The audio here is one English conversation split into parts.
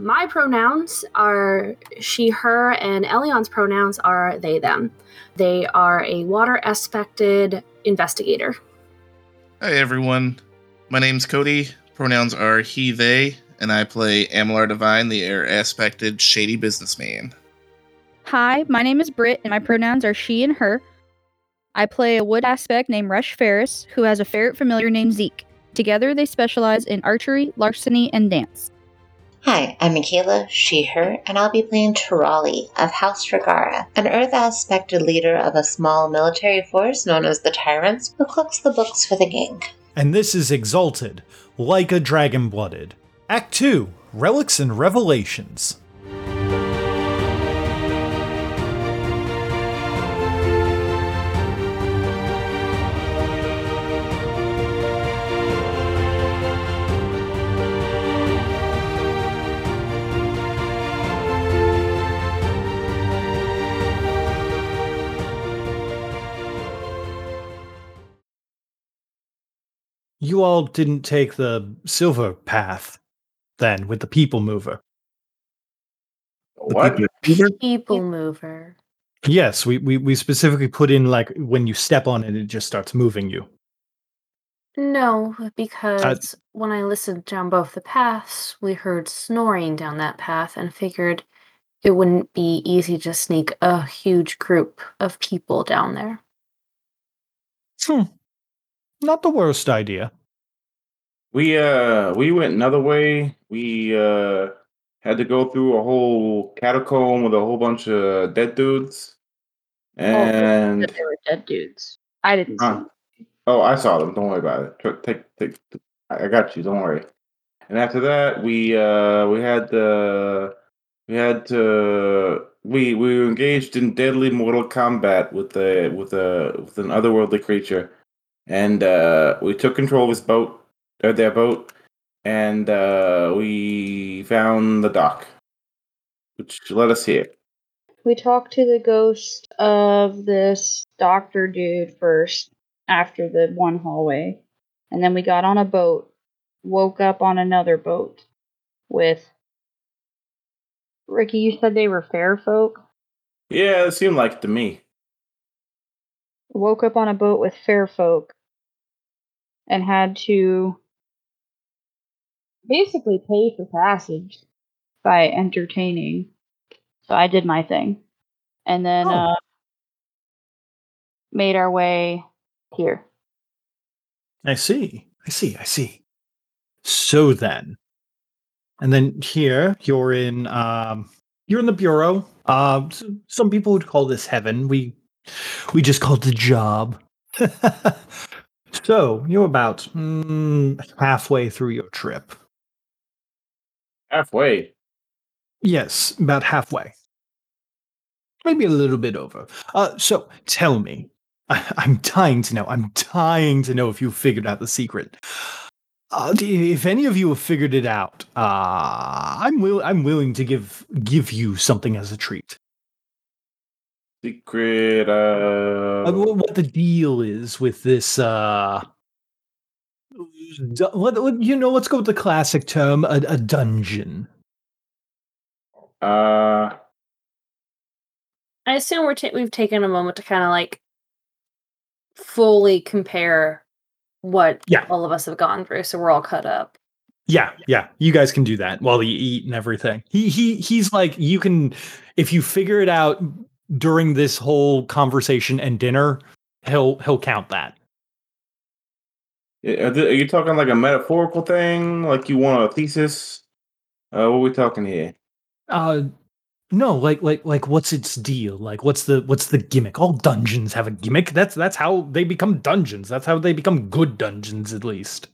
My pronouns are she, her, and Elion's pronouns are they, them. They are a water aspected investigator. Hi, everyone. My name's Cody. Pronouns are he, they, and I play Amalar Divine, the air aspected shady businessman. Hi, my name is Britt, and my pronouns are she and her. I play a wood aspect named Rush Ferris, who has a ferret familiar named Zeke. Together, they specialize in archery, larceny, and dance. Hi, I'm Michaela, she, her, and I'll be playing Tirali of House Ragara, an Earth aspected leader of a small military force known as the Tyrants, who cooks the books for the gang. And this is Exalted, like a dragon blooded. Act 2 Relics and Revelations. You all didn't take the silver path then with the people mover. What? People mover. Yes, we, we, we specifically put in like when you step on it, it just starts moving you. No, because when I listened down both the paths, we heard snoring down that path and figured it wouldn't be easy to sneak a huge group of people down there. Hmm. Not the worst idea. We uh we went another way. We uh had to go through a whole catacomb with a whole bunch of dead dudes. And That they were dead dudes. I didn't see. Huh. them. oh, I saw them. Don't worry about it. Tr- Take take. I got you. Don't worry. And after that, we uh we had uh we had to we we were engaged in deadly mortal combat with the with a with an otherworldly creature, and uh we took control of his boat or their boat, and uh we found the dock, which led us here. We talked to the ghost of this doctor dude first after the one hallway. And then we got on a boat, woke up on another boat with Ricky, you said they were fair folk? Yeah, it seemed like it to me. Woke up on a boat with fair folk and had to basically pay for passage by entertaining. So I did my thing. And then Oh. uh made our way here. I see. I see. I see. So then, and then here you're in. Um, you're in the bureau. Uh, some people would call this heaven. We we just call it the job. so you're about mm, halfway through your trip. Halfway. Yes, about halfway. Maybe a little bit over. Uh, so tell me, I, I'm dying to know. I'm dying to know if you figured out the secret. Uh, if any of you have figured it out, uh, I'm will I'm willing to give give you something as a treat. Secret. Uh, Uh, what the deal is with this? Uh, what, what you know? Let's go with the classic term: a, a dungeon. uh, I assume we're ta- we've taken a moment to kind of like fully compare what Yeah. all of us have gone through, so we're all cut up. Yeah, yeah, you guys can do that while you eat and everything. He he he's like you can if you figure it out during this whole conversation and dinner, he'll he'll count that. Are you talking like a metaphorical thing? Like you want a thesis? Uh, what are we talking here? Uh no, like like like what's its deal? Like what's the what's the gimmick? All dungeons have a gimmick. That's that's how they become dungeons. That's how they become good dungeons at least.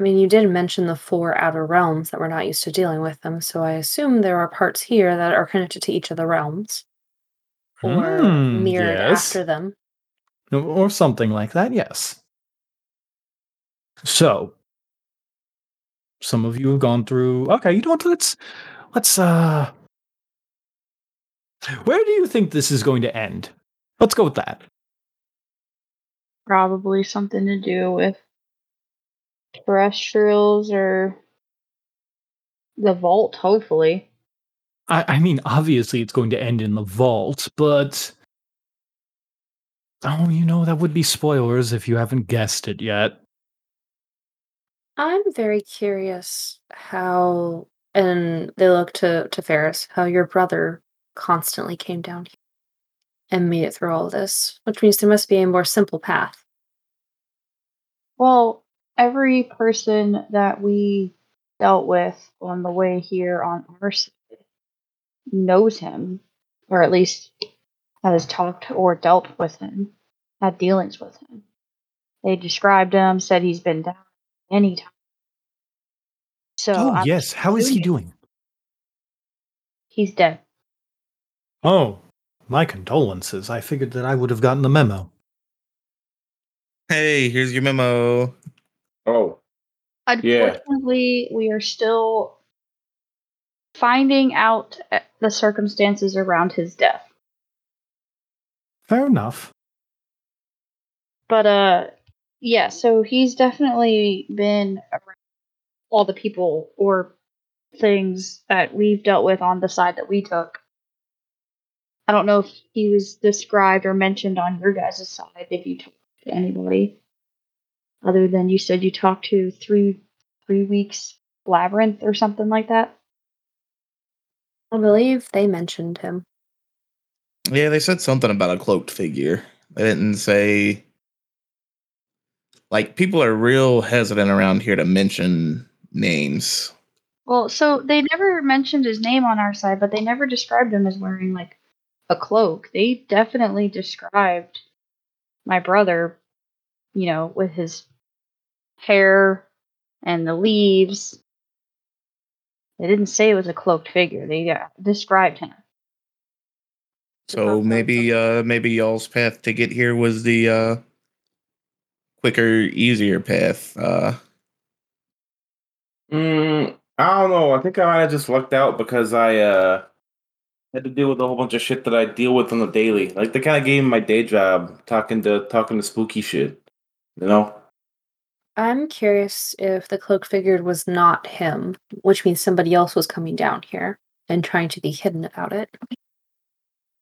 I mean, you did mention the four outer realms that we're not used to dealing with them, so I assume there are parts here that are connected to each of the realms. or Hmm, mirrored yes. after them. or something like that. Yes. So, some of you have gone through. Okay, you know what? Let's let's. uh Where do you think this is going to end? Let's go with that. Probably something to do with terrestrials or the vault, hopefully. I, I mean, obviously, it's going to end in the vault, but oh, you know, that would be spoilers if you haven't guessed it yet. I'm very curious how, and they look to to Ferris, how your brother constantly came down here and made it through all this, which means there must be a more simple path. Well, every person that we dealt with on the way here on our side knows him, or at least has talked or dealt with him, had dealings with him. They described him, said he's been down anytime. So oh, I'm yes. How is he assuming doing? He's dead. Oh, my condolences. I figured that I would have gotten the memo. Hey, here's your memo. Oh, Unfortunately, we are still finding out uh, the circumstances around his death. Fair enough. But uh yeah, so he's definitely been around all the people or things that we've dealt with on the side that we took. I don't know if he was described or mentioned on your guys' side if you talked to anybody. Other than you said you talked to three three weeks labyrinth or something like that. I believe they mentioned him. Yeah, they said something about a cloaked figure. They didn't say. Like, people are real hesitant around here to mention names. Well, so they never mentioned his name on our side, but they never described him as wearing like a cloak. They definitely described my brother, you know, with his hair and the leaves. They didn't say it was a cloaked figure. They uh, described him. So maybe, uh, maybe y'all's path to get here was the uh, quicker, easier path. Uh, Mm, I don't know. I think I might have just lucked out because I uh had to deal with a whole bunch of shit that I deal with on the daily. Like they kind of gave me my day job talking to talking to spooky shit. You know? I'm curious if the cloak figured was not him, which means somebody else was coming down here and trying to be hidden about it.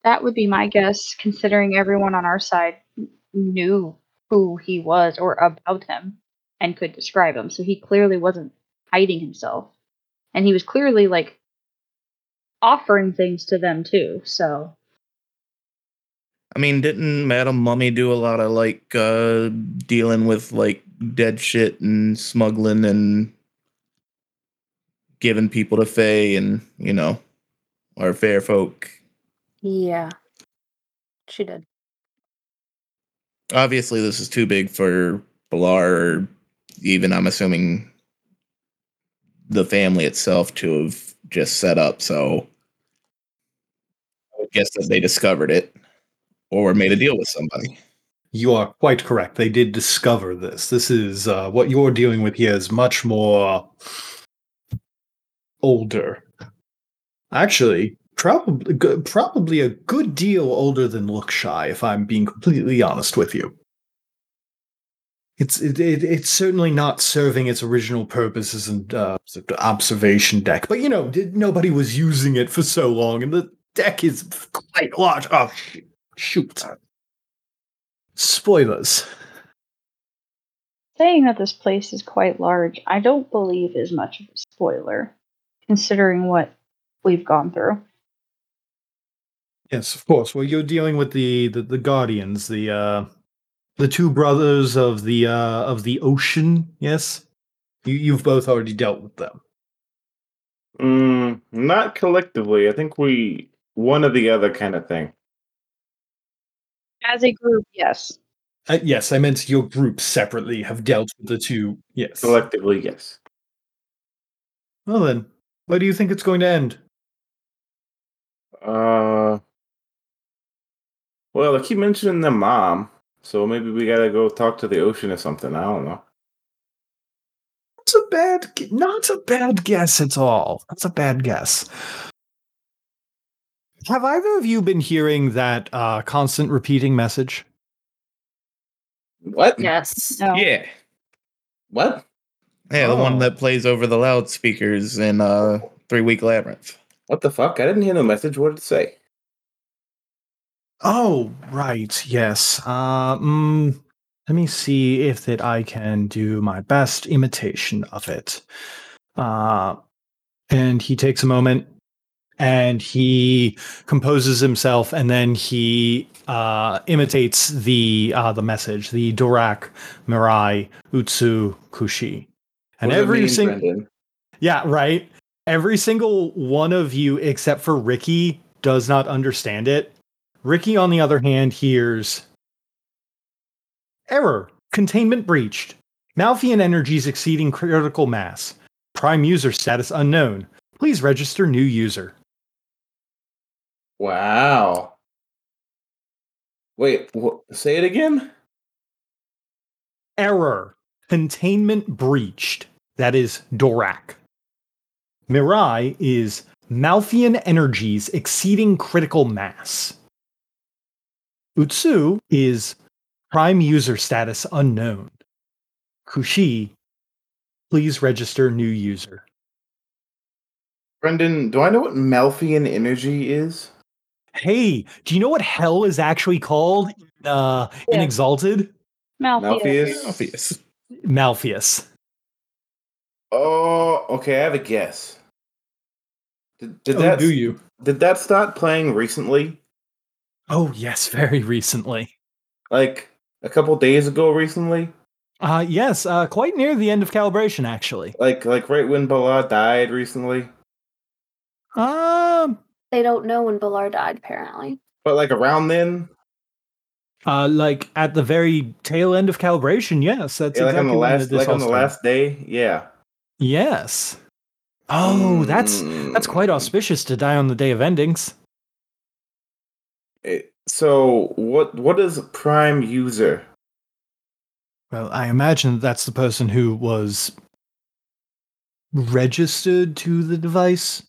That would be my guess, considering everyone on our side knew who he was or about him and could describe him. So he clearly wasn't hiding himself. And he was clearly like offering things to them too. So I mean, didn't Madam Mummy do a lot of like uh, dealing with like dead shit and smuggling and giving people to Fae and you know, our fair folk? Yeah. She did. Obviously, this is too big for Pilar or even I'm assuming the family itself to have just set up. So I would guess that they discovered it or made a deal with somebody. You are quite correct. They did discover this. This is uh, what you're dealing with here is much more older. Actually, probably probably a good deal older than Lookshy, if I'm being completely honest with you. It's it, it, it's certainly not serving its original purpose as an uh, observation deck, but you know nobody was using it for so long, and the deck is quite large. Oh sh- shoot! Spoilers. saying that this place is quite large, I don't believe is much of a spoiler, considering what we've gone through. Yes, of course. Well, you're dealing with the the, the guardians, the uh, the two brothers of the uh, of the ocean. Yes, you you've both already dealt with them. Mm, not collectively. I think we one or the other kind of thing. As a group, yes. Uh, yes, I meant your group separately have dealt with the two. Yes. Collectively, yes. Well then, where do you think it's going to end? Uh, Well, I keep mentioning the mom, so maybe we gotta go talk to the ocean or something. I don't know. That's a bad, not a bad guess at all. That's a bad guess. Have either of you been hearing that uh, constant repeating message? What? Yes. No. Yeah. What? Yeah, the Oh. one that plays over the loudspeakers in uh Three Week Labyrinth. What the fuck? I didn't hear no message. What did it say? Oh, right. Yes. Uh, mm, let me see if that I can do my best imitation of it. Uh, and he takes a moment and he composes himself and then he uh, imitates the uh, the message, the Dorak Mirai Utsu Kushi. And every single yeah, right. Every single one of you, except for Ricky, does not understand it. Ricky, on the other hand, hears error, containment breached, Malfean energies exceeding critical mass, prime user status unknown. Please register new user. Wow. Wait, wh- say it again? Error, containment breached. That is Dorak. Mirai is Malfean energies exceeding critical mass. Utsu is prime user status unknown. Kushi, please register new user. Brendan, do I know what Malfean energy is? Hey, do you know what hell is actually called in, uh, in Exalted? Malfeas. Malfeas? Obvious. Malfeas. Oh, okay. I have a guess. Did, did Oh, that do you? did that start playing recently? Oh, yes, very recently. Like a couple days ago recently? Uh, yes, uh, quite near the end of calibration, actually. Like like right when Bala died recently? Um, They don't know when Balar died, apparently. But like around then? uh, like at the very tail end of calibration, yes, that's Yeah, like on the last like all on the started. last day? Yeah. Yes. Oh, that's that's quite Mm. auspicious to die on the day of endings. It- so what what is a prime user? Well, I imagine that's the person who was registered to the device.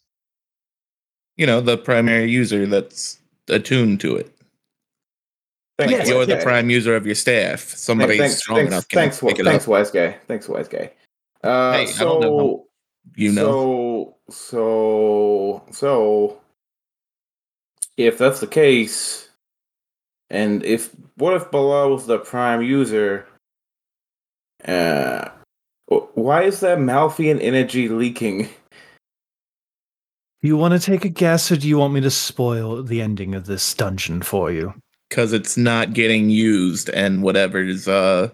You know, the primary user that's attuned to it. Thanks, Yes, You're wise the guy. prime user of your staff. Somebody thanks, strong thanks, enough can thanks, pick it thanks, up. wise guy. Thanks, wise guy. Uh, Hey, I so, don't know You know, So, so, so, if that's the case, and if what if Bala was the prime user? Uh, why is that Malfean energy leaking? You want to take a guess, or do you want me to spoil the ending of this dungeon for you? because it's not getting used and whatever's uh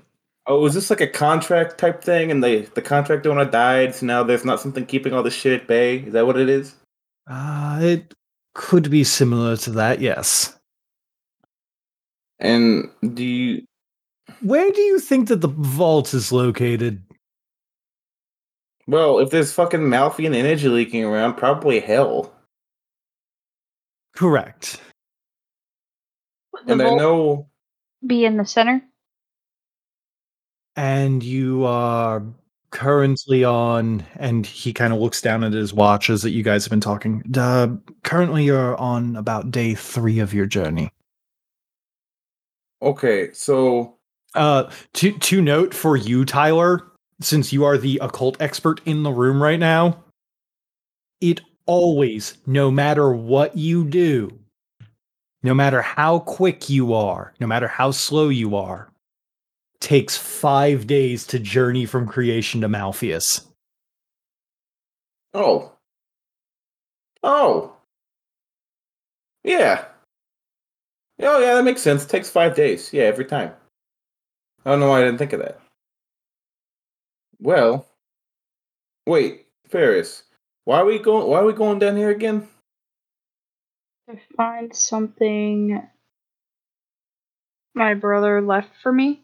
Oh, is this like a contract type thing, and the the contract owner died, so now there's not something keeping all the shit at bay? Is that what it is? Uh, it could be similar to that, yes. And do you? Where do you think that the vault is located? Well, if there's fucking Malfean energy leaking around, probably hell. Correct. The And I know be in the center? And you are currently on, and he kind of looks down at his watch as that you guys have been talking. Uh, currently, you're on about day three of your journey. Okay, so Uh, to to note for you, Tyler, since you are the occult expert in the room right now, it always, no matter what you do, no matter how quick you are, no matter how slow you are, takes five days to journey from creation to Malfeas. oh, oh, yeah, oh yeah, that makes sense. takes five days. Yeah, every time. I don't know why I didn't think of that. Well, wait, Ferris, why are we going? Why are we going down here again? To find something my brother left for me.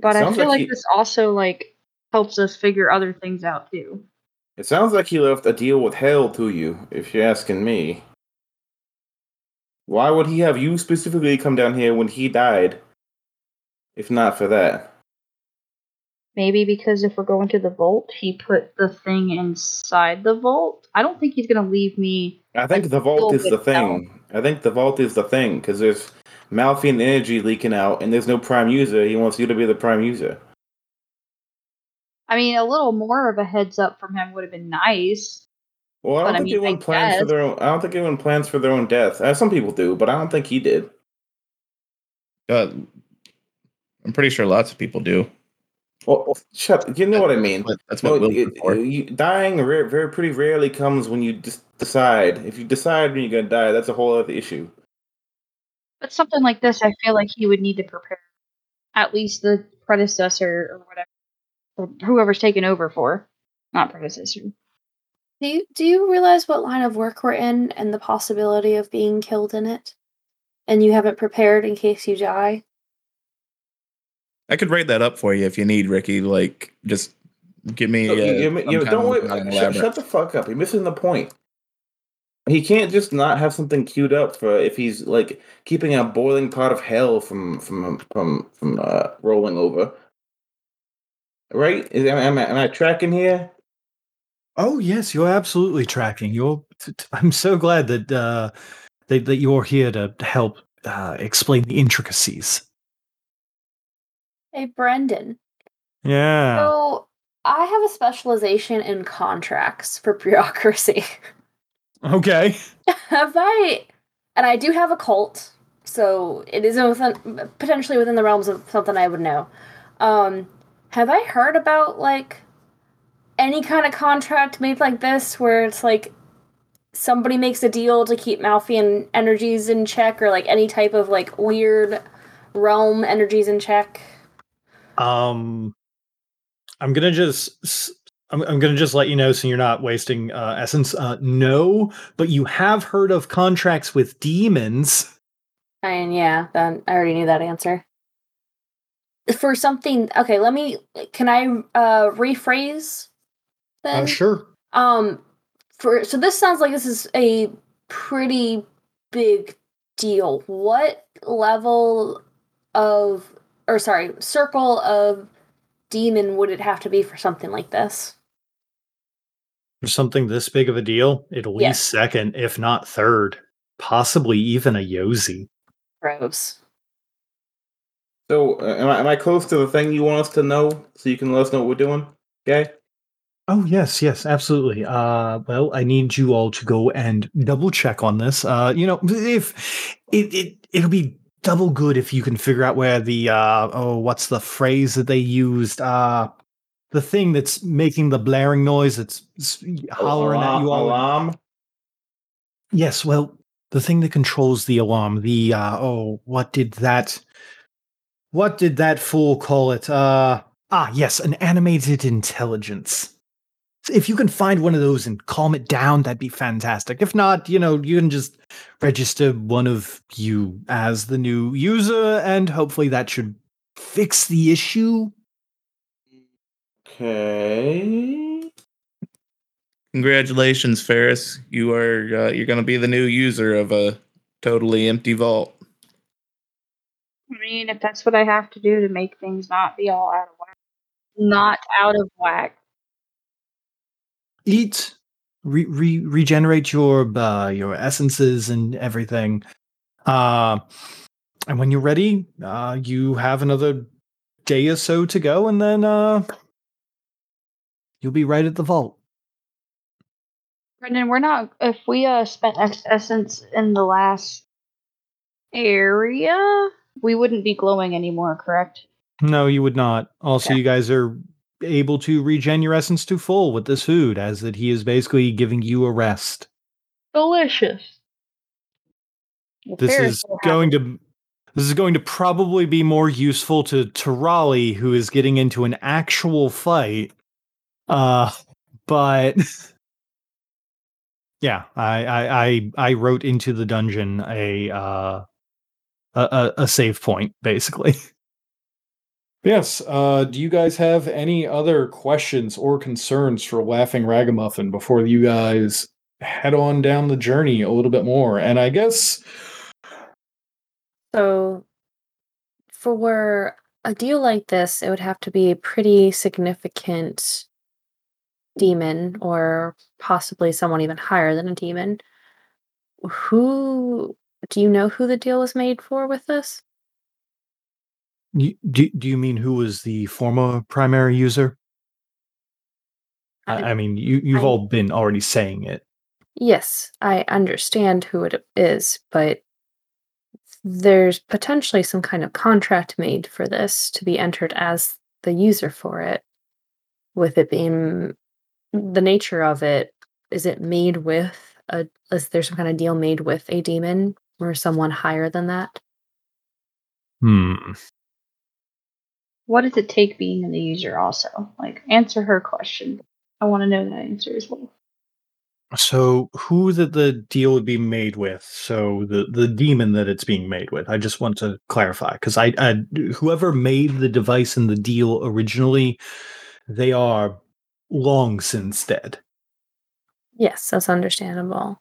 But I feel like like he- this also like helps us figure other things out too. It sounds like he left a deal with hell to you, if you're asking me. Why would he have you specifically come down here when he died? If not for that. Maybe because if we're going to the vault, he put the thing inside the vault. I don't think he's gonna leave me. I think the vault is the thing. I think the vault is the thing because there's Malfean energy leaking out, and there's no prime user. He wants you to be the prime user. I mean, a little more of a heads up from him would have been nice. Well, I don't I think mean, anyone I plans for their own. I don't think anyone plans for their own death. Uh, some people do, but I don't think he did. Uh, I'm pretty sure lots of people do. Well, well, shut. You know what I mean. But that's No, what Will it- for. you, dying rare, very pretty rarely comes when you just decide. If you decide when you're gonna die, that's a whole other issue. But something like this, I feel like he would need to prepare at least the predecessor or whatever, or whoever's taken over for, not predecessor. Do you, do you realize what line of work we're in and the possibility of being killed in it? And you haven't prepared in case you die? I could write that up for you if you need, Ricky. Like, just give me. So, Uh, you- you- you- kind don't of worry. non- Shut, shut the fuck up. You're missing the point. He can't just not have something queued up for if he's like keeping a boiling pot of hell from from from from uh, rolling over. Right? Is, am, am, I, am I tracking here? Oh yes, you're absolutely tracking. You're. t- t- I'm so glad that uh, that, that you're here to help uh, explain the intricacies. Hey, Brendan. Yeah. So I have a specialization in contracts for bureaucracy. Okay. have I? And I do have a cult, so it is within, potentially within the realms of something I would know. Um, have I heard about like any kind of contract made like this, where it's like somebody makes a deal to keep Malfean energies in check, or like any type of like weird realm energies in check? Um, I'm gonna just. S- I'm, I'm gonna just let you know so you're not wasting uh, essence. Uh, no, but you have heard of contracts with demons. I And yeah, then I already knew that answer. For something, okay, let me. Can I uh rephrase? Then? Uh, sure. Um, for so this sounds like this is a pretty big deal. What level of, or sorry, circle of demon would it have to be for something like this? For something this big of a deal, at least Yes. second, if not third, possibly even a Yozi. Gross. So, uh, am, I, am I close to the thing you want us to know so you can let us know what we're doing? Okay. Oh yes, yes, absolutely. Uh, well, I need you all to go and double check on this. Uh, you know, if it, it it'll be double good if you can figure out where the uh oh, what's the phrase that they used? Uh, the thing that's making the blaring noise that's hollering at you all. Alarm. Yes, well, the thing that controls the alarm. The uh oh, what did that? What did that fool call it? Uh ah, yes, an animated intelligence. If you can find one of those and calm it down, that'd be fantastic. If not, you know, you can just register one of you as the new user, and hopefully that should fix the issue. Okay. Congratulations, Ferris. You are uh, you're going to be the new user of a totally empty vault. I mean, if that's what I have to do to make things not be all out of whack, not out of whack. eat re- re- regenerate your uh, your essences and everything uh and when you're ready uh you have another day or so to go and then uh you'll be right at the vault Brendan, we're not. If we uh spent X essence in the last area, we wouldn't be glowing anymore, correct? no you would not also Okay. you guys are able to regen your essence to full with this food as that he is basically giving you a rest Delicious. Well, this is will have going to this is going to probably be more useful to to Raleigh, who is getting into an actual fight. Uh, but yeah, I I I, I wrote into the dungeon a uh a, a, a save point basically. Yes. Uh, do you guys have any other questions or concerns for Laughing Ragamuffin before you guys head on down the journey a little bit more? And I guess So, for a deal like this, it would have to be a pretty significant demon, or possibly someone even higher than a demon. Who do you know who the deal was made for with this? You, do, do you mean who was the former primary user? I, I- I mean, you, you've I- all been already saying it. Yes, I understand who it is, but there's potentially some kind of contract made for this to be entered as the user for it. With it being the nature of it, is it made with a is there some kind of deal made with a demon or someone higher than that? Hmm. What does it take being in the user also? Like, answer her question. I want to know that answer as well. So, who that the deal would be made with? So, the the demon that it's being made with. I just want to clarify because I, I, whoever made the device and the deal originally, they are long since dead. Yes, that's understandable.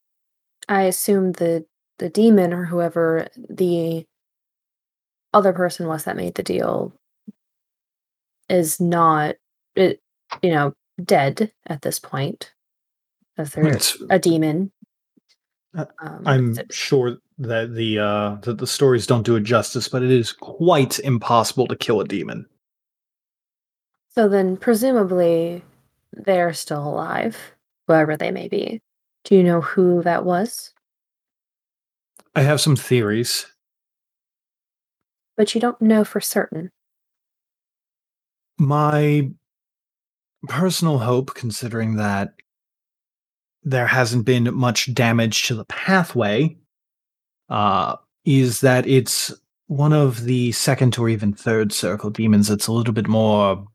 I assume the the demon or whoever the other person was that made the deal is not it you know dead at this point as they're It's- a demon. Uh, Um, I'm so- sure that the uh that the stories don't do it justice, but it is quite impossible to kill a demon. so then presumably they're still alive, whoever they may be. Do you know who that was? I have some theories. But you don't know for certain. My personal hope, considering that there hasn't been much damage to the pathway, uh, is that it's one of the second or even third circle demons that's a little bit more,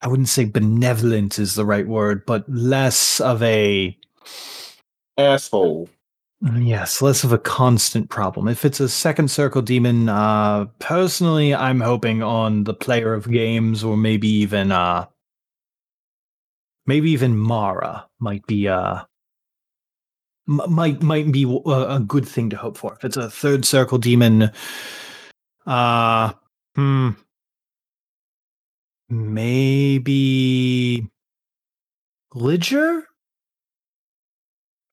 I wouldn't say benevolent is the right word, but less of a Asshole. Yes, less of a constant problem. If it's a second circle demon, uh personally I'm hoping on the player of games or maybe even uh maybe even Mara might be uh m- might might be a good thing to hope for. If it's a third circle demon uh hmm maybe Ligier?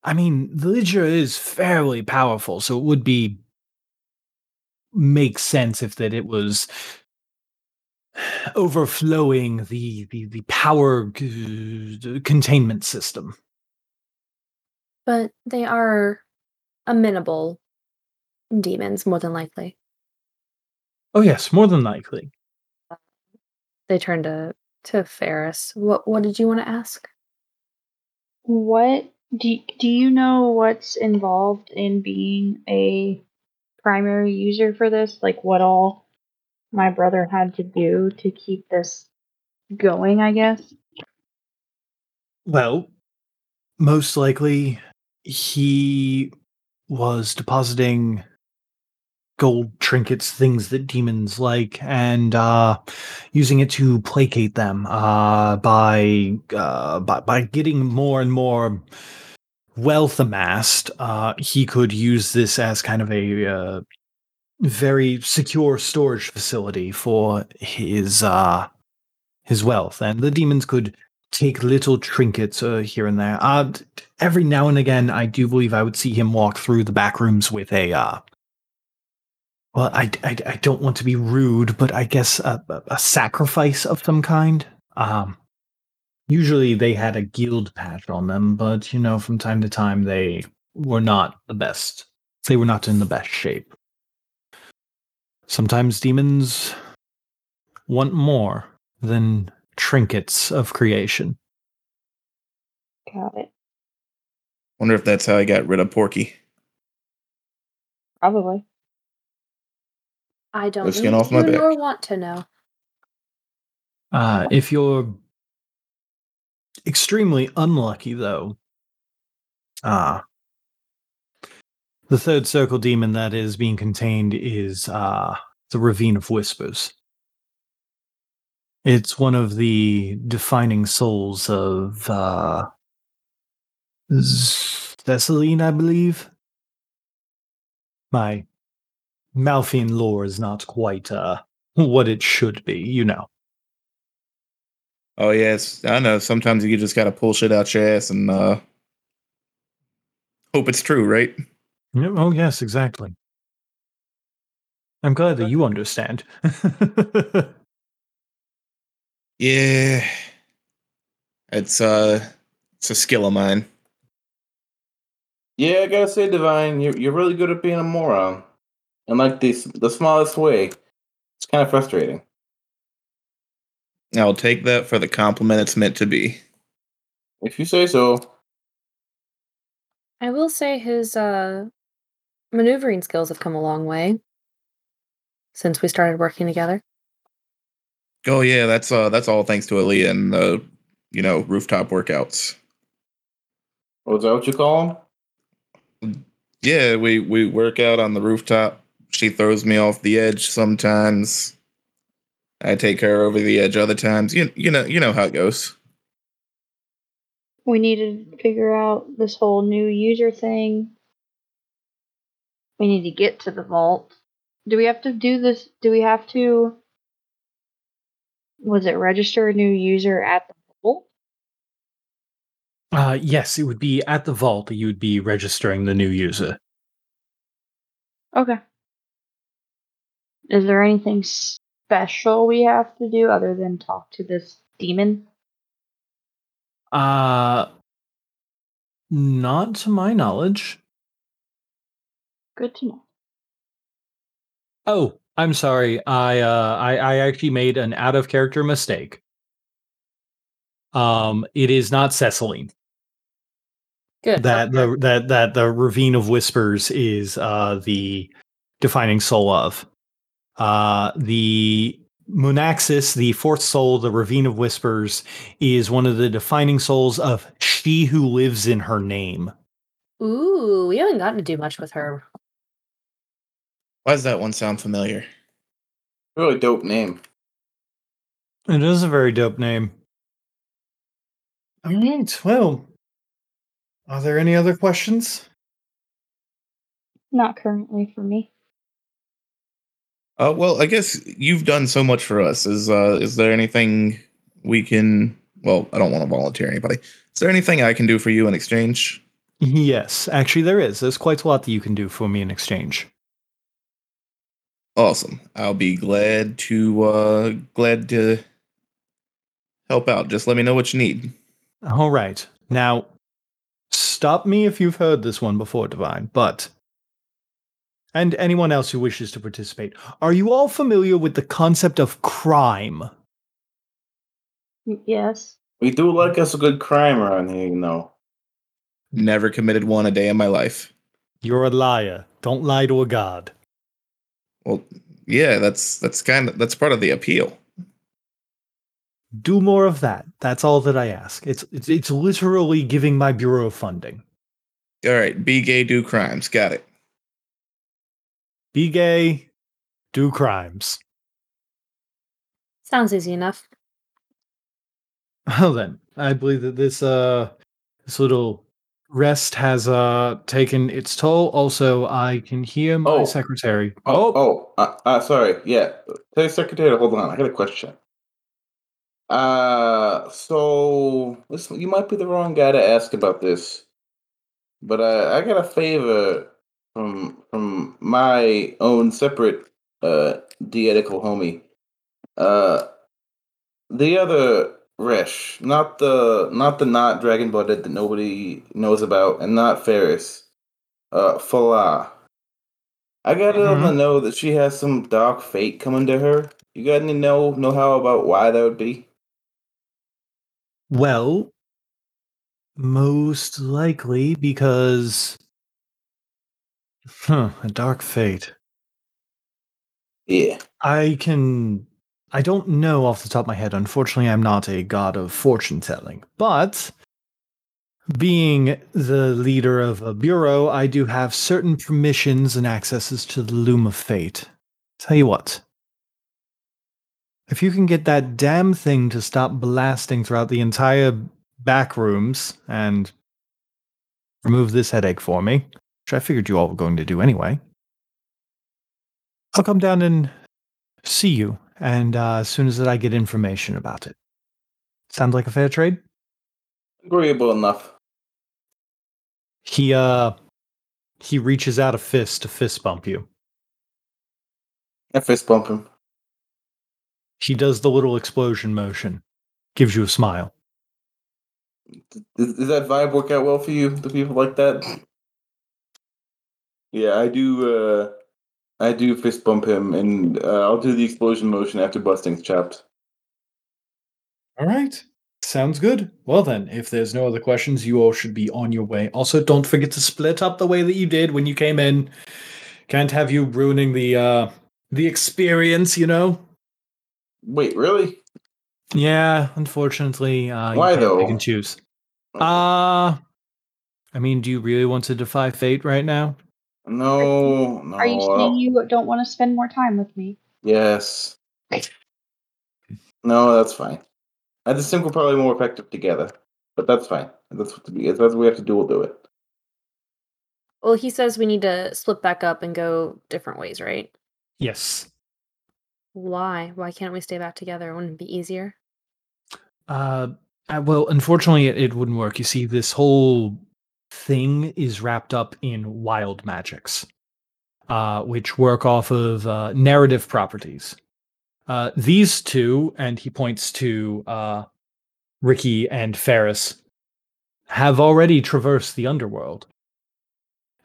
I mean, the Ligier is fairly powerful, so it would be make sense if that it was overflowing the the, the power g- containment system. But they are amenable demons, more than likely. Oh yes, more than likely. They turn to to Ferris. What what did you want to ask? What do y- do you know what's involved in being a primary user for this? Like what all my brother had to do to keep this going, I guess. Well, most likely he was depositing gold trinkets, things that demons like, and uh, using it to placate them uh, by, uh, by by getting more and more wealth amassed. Uh, he could use this as kind of a uh, very secure storage facility for his uh, his wealth, and the demons could take little trinkets here and there. Every now and again, I do believe I would see him walk through the back rooms with a. Well, I, I, I don't want to be rude, but I guess a, a- a sacrifice of some kind. Um, usually they had a guild patch on them, but you know, from time to time they were not the best. They were not in the best shape. Sometimes demons want more than trinkets of creation. Got it. Wonder if that's how I got rid of Porky. Probably. I don't The skin off my back. nor want to know. Uh, if you're extremely unlucky, though, uh, the third circle demon that is being contained is uh, the Ravine of Whispers. It's one of the defining souls of uh, Thessaline, I believe. My Malfean lore is not quite uh, what it should be, you know. Oh yes, I know. Sometimes you just gotta pull shit out your ass and uh, hope it's true, right? Yeah, Oh, yes, exactly. I'm glad that you understand. Yeah, it's uh, it's a skill of mine. Yeah, I gotta say, Divine, you're you're really good at being a moron, and like the the smallest way. It's kind of frustrating. I'll take that for the compliment it's meant to be. If you say so. I will say his uh, maneuvering skills have come a long way since we started working together. Oh yeah, that's uh, that's all thanks to Ali and the you know rooftop workouts. Oh, is that what you call them? Yeah, we we work out on the rooftop. She throws me off the edge sometimes. I take her over the edge other times. You you know you know how it goes. We need to figure out this whole new user thing. We need to get to the vault. Do we have to do this? Do we have to? Was it register a new user at the vault? uh, yes, it would be at the vault you would be registering the new user. Okay. Is there anything special we have to do other than talk to this demon? Uh, not to my knowledge. Good to know. Oh, I'm sorry. I uh I, I actually made an out of character mistake. Um it is not Cecelyne. Good. That the that that the ravine of whispers is uh the defining soul of. Uh the Monaxis, the fourth soul, the ravine of whispers, is one of the defining souls of she who lives in her name. Ooh, we haven't gotten to do much with her. Why does that one sound familiar? Really dope name. It is a very dope name. All right. Well, are there any other questions? Not currently for me. Uh, well, I guess you've done so much for us. Is uh, is there anything we can? Well, I don't want to volunteer anybody. Is there anything I can do for you in exchange? Yes, actually, there is. There's quite a lot that you can do for me in exchange. Awesome. I'll be glad to uh, glad to help out. Just let me know what you need. All right. Now, stop me if you've heard this one before, Divine, but. And anyone else who wishes to participate, are you all familiar with the concept of crime? Yes. We do like us a good crime around here, you know. Never committed one a day in my life. You're a liar. Don't lie to a god. Well, yeah, that's that's kind of that's part of the appeal. Do more of that. That's all that I ask. It's it's, it's literally giving my bureau funding. All right, be gay, do crimes. Got it. Be gay, do crimes. Sounds easy enough. Well then, I believe that this uh this little rest has uh taken its toll. Also, I can hear my Oh. secretary. Oh, oh, uh, uh, sorry. Yeah, tell your secretary. Hold on, I got a question. Uh, so listen, you might be the wrong guy to ask about this, but uh, I got a favor from from my own separate uh dietical homie. Uh, the other Resh, not the not the not dragon blooded that nobody knows about, and not Ferris. Uh, Falah. I got it on the know that she has some dark fate coming to her. You got any know know how about why that would be? Well, most likely because huh, a dark fate. Yeah. I can I don't know off the top of my head. Unfortunately, I'm not a god of fortune telling, but being the leader of a bureau, I do have certain permissions and accesses to the loom of fate. Tell you what. If you can get that damn thing to stop blasting throughout the entire back rooms and remove this headache for me, which I figured you all were going to do anyway, I'll come down and see you, and uh, as soon as I get information about it. Sound like a fair trade? Agreeable enough. He uh he reaches out a fist to fist bump you. I fist bump him. He does the little explosion motion, gives you a smile. Does, does that vibe work out well for you? Do people like that? Yeah, I do. uh I do fist bump him, and uh, I'll do the explosion motion after busting chops. All right. Sounds good. Well then, if there's no other questions, you all should be on your way. Also, don't forget to split up the way that you did when you came in. Can't have you ruining the uh the experience, you know? Wait, really? Yeah, unfortunately, uh Why, though? pick can choose. Uh I mean, do you really want to defy fate right now? No, no. Are you I'll- saying you don't want to spend more time with me? Yes. No, that's fine. I just think we're probably more effective together, but that's fine. That's what if that's what we have to do. We'll do it. Well, he says we need to split back up and go different ways, right? Yes. Why? Why can't we stay back together? Wouldn't it be easier? Uh, uh, well, unfortunately, it, it wouldn't work. You see, this whole thing is wrapped up in wild magics, uh, which work off of uh, narrative properties. Uh, these two, and he points to uh, Ricky and Ferris, have already traversed the underworld.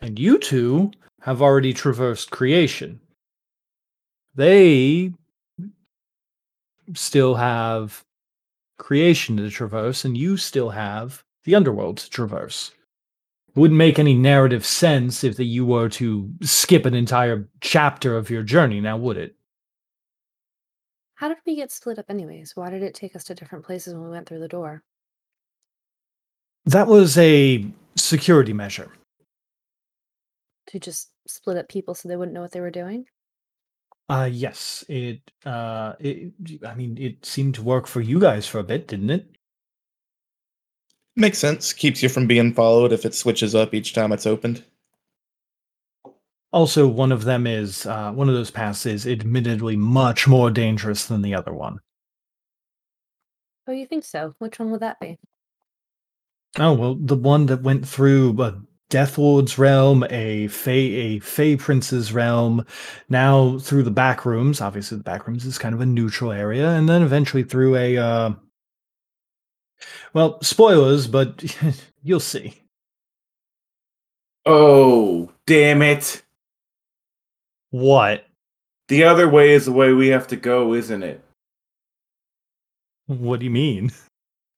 And you two have already traversed creation. They still have creation to traverse, and you still have the underworld to traverse. Wouldn't make any narrative sense if that you were to skip an entire chapter of your journey, now would it? How did we get split up anyways? Why did it take us to different places when we went through the door? That was a security measure. To just split up people so they wouldn't know what they were doing? Uh yes, it uh it, I mean it seemed to work for you guys for a bit, didn't it? Makes sense. Keeps you from being followed if it switches up each time it's opened. Also, one of them is uh one of those paths is admittedly much more dangerous than the other one. Oh, you think so? Which one would that be? Oh well, the one that went through a Death Lord's realm, a Fey, a Fey Prince's realm, now through the back rooms. Obviously, the back rooms is kind of a neutral area, and then eventually through a. Uh, well, spoilers, but you'll see. Oh, damn it! What? The other way is the way we have to go, isn't it? What do you mean?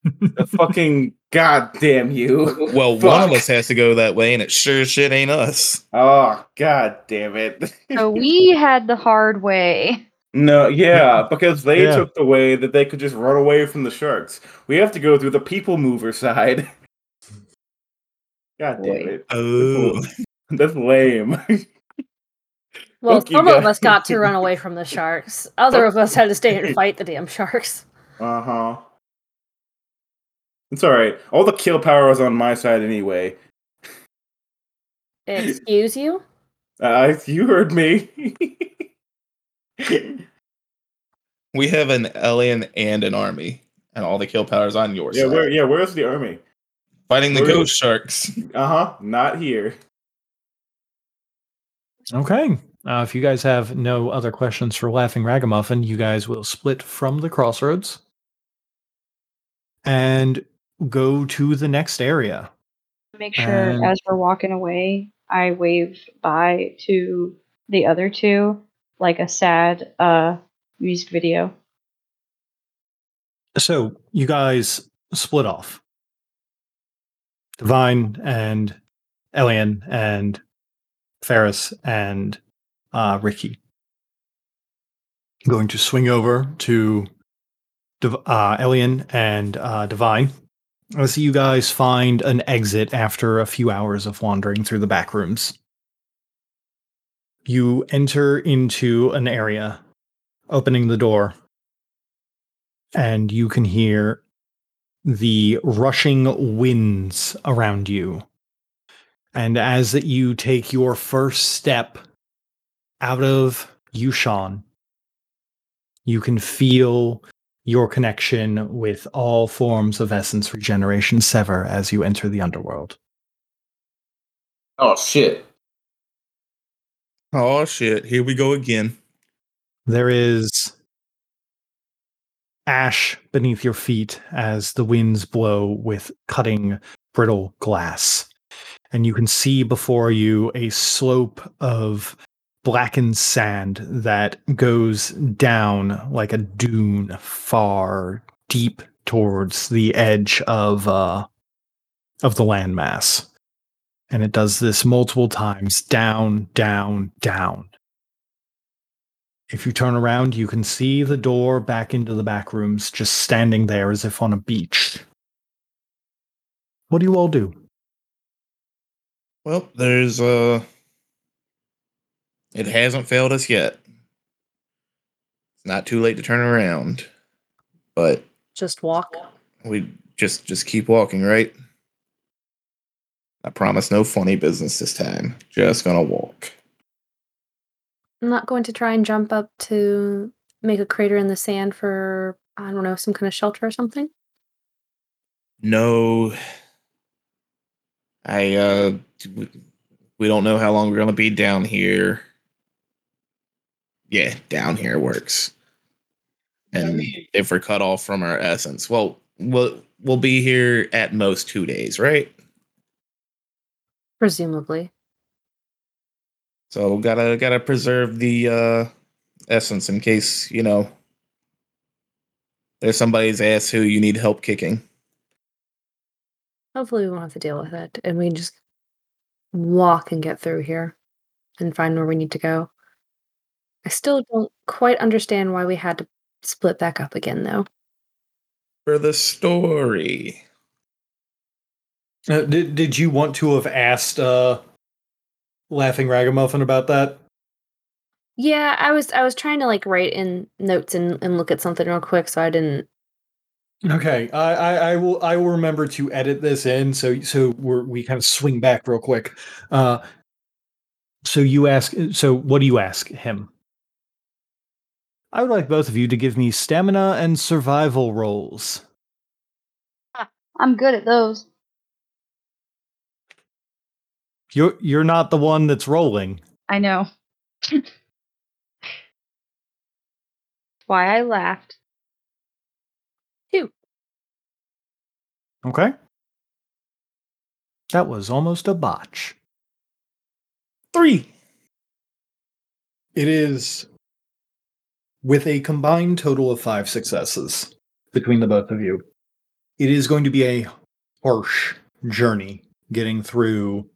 The fucking goddamn you! Well, one of us has to go that way, and it sure shit ain't us. Oh god damn it! So we had the hard way. No, yeah, because they Yeah. took the way that they could just run away from the sharks. We have to go through the people mover side. God damn it! Oh, That's lame. Well, Fuck some of us got to run away from the sharks. Other of us had to stay and fight the damn sharks. Uh huh. It's all right. All the kill power was on my side anyway. Excuse you? Uh, you heard me. we have an alien and an army, and all the kill powers on yours. yeah, side. where? Yeah, where's the army? Fighting the where- ghost sharks. Uh huh. Not here. Okay. Uh, if you guys have no other questions for Laughing Ragamuffin, you guys will split from the crossroads and go to the next area. Make sure And- as we're walking away, I wave bye to the other two, like a sad uh music video. So you guys split off. Divine and Elian and Ferris and uh, Ricky. Going to swing over to uh, Elian and uh, Divine. see you guys find an exit after a few hours of wandering through the back rooms. You enter into an area, opening the door and you can hear the rushing winds around you. And as you take your first step out of Yu-Shan, you can feel your connection with all forms of essence regeneration sever as you enter the underworld. Oh shit! Oh shit! Here we go again. There is ash beneath your feet as the winds blow with cutting, brittle glass. And you can see before you a slope of blackened sand that goes down like a dune far deep towards the edge of uh of the landmass. And it does this multiple times down, down, down. If you turn around, you can see the door back into the back rooms just standing there as if on a beach. What do you all do? Well, there's uh it hasn't failed us yet. It's not too late to turn around. But Just walk. we just just keep walking, right? I promise no funny business this time. Just gonna walk. I'm not going to try and jump up to make a crater in the sand for I don't know some kind of shelter or something. No. I uh we don't know how long we're gonna be down here. Yeah, down here works. And if we're cut off from our essence, well, we'll we'll be here at most two days, right? Presumably. So gotta gotta preserve the uh essence in case, you know, there's somebody's ass who you need help kicking. Hopefully we won't have to deal with it and we can just walk and get through here and find where we need to go. I still don't quite understand why we had to split back up again though. For the story. Uh, did did you want to have asked uh, Laughing Ragamuffin about that? Yeah, I was I was trying to like write in notes and, and look at something real quick so I didn't Okay, I, I, I will I will remember to edit this in so so we're, we kind of swing back real quick. Uh, so you ask. So what do you ask him? I would like both of you to give me stamina and survival rolls. I'm good at those. You're you're not the one that's rolling. I know. Why I laughed. two. Okay. That was almost a botch. Three. It is with a combined total of five successes between the both of you. It is going to be a harsh journey getting through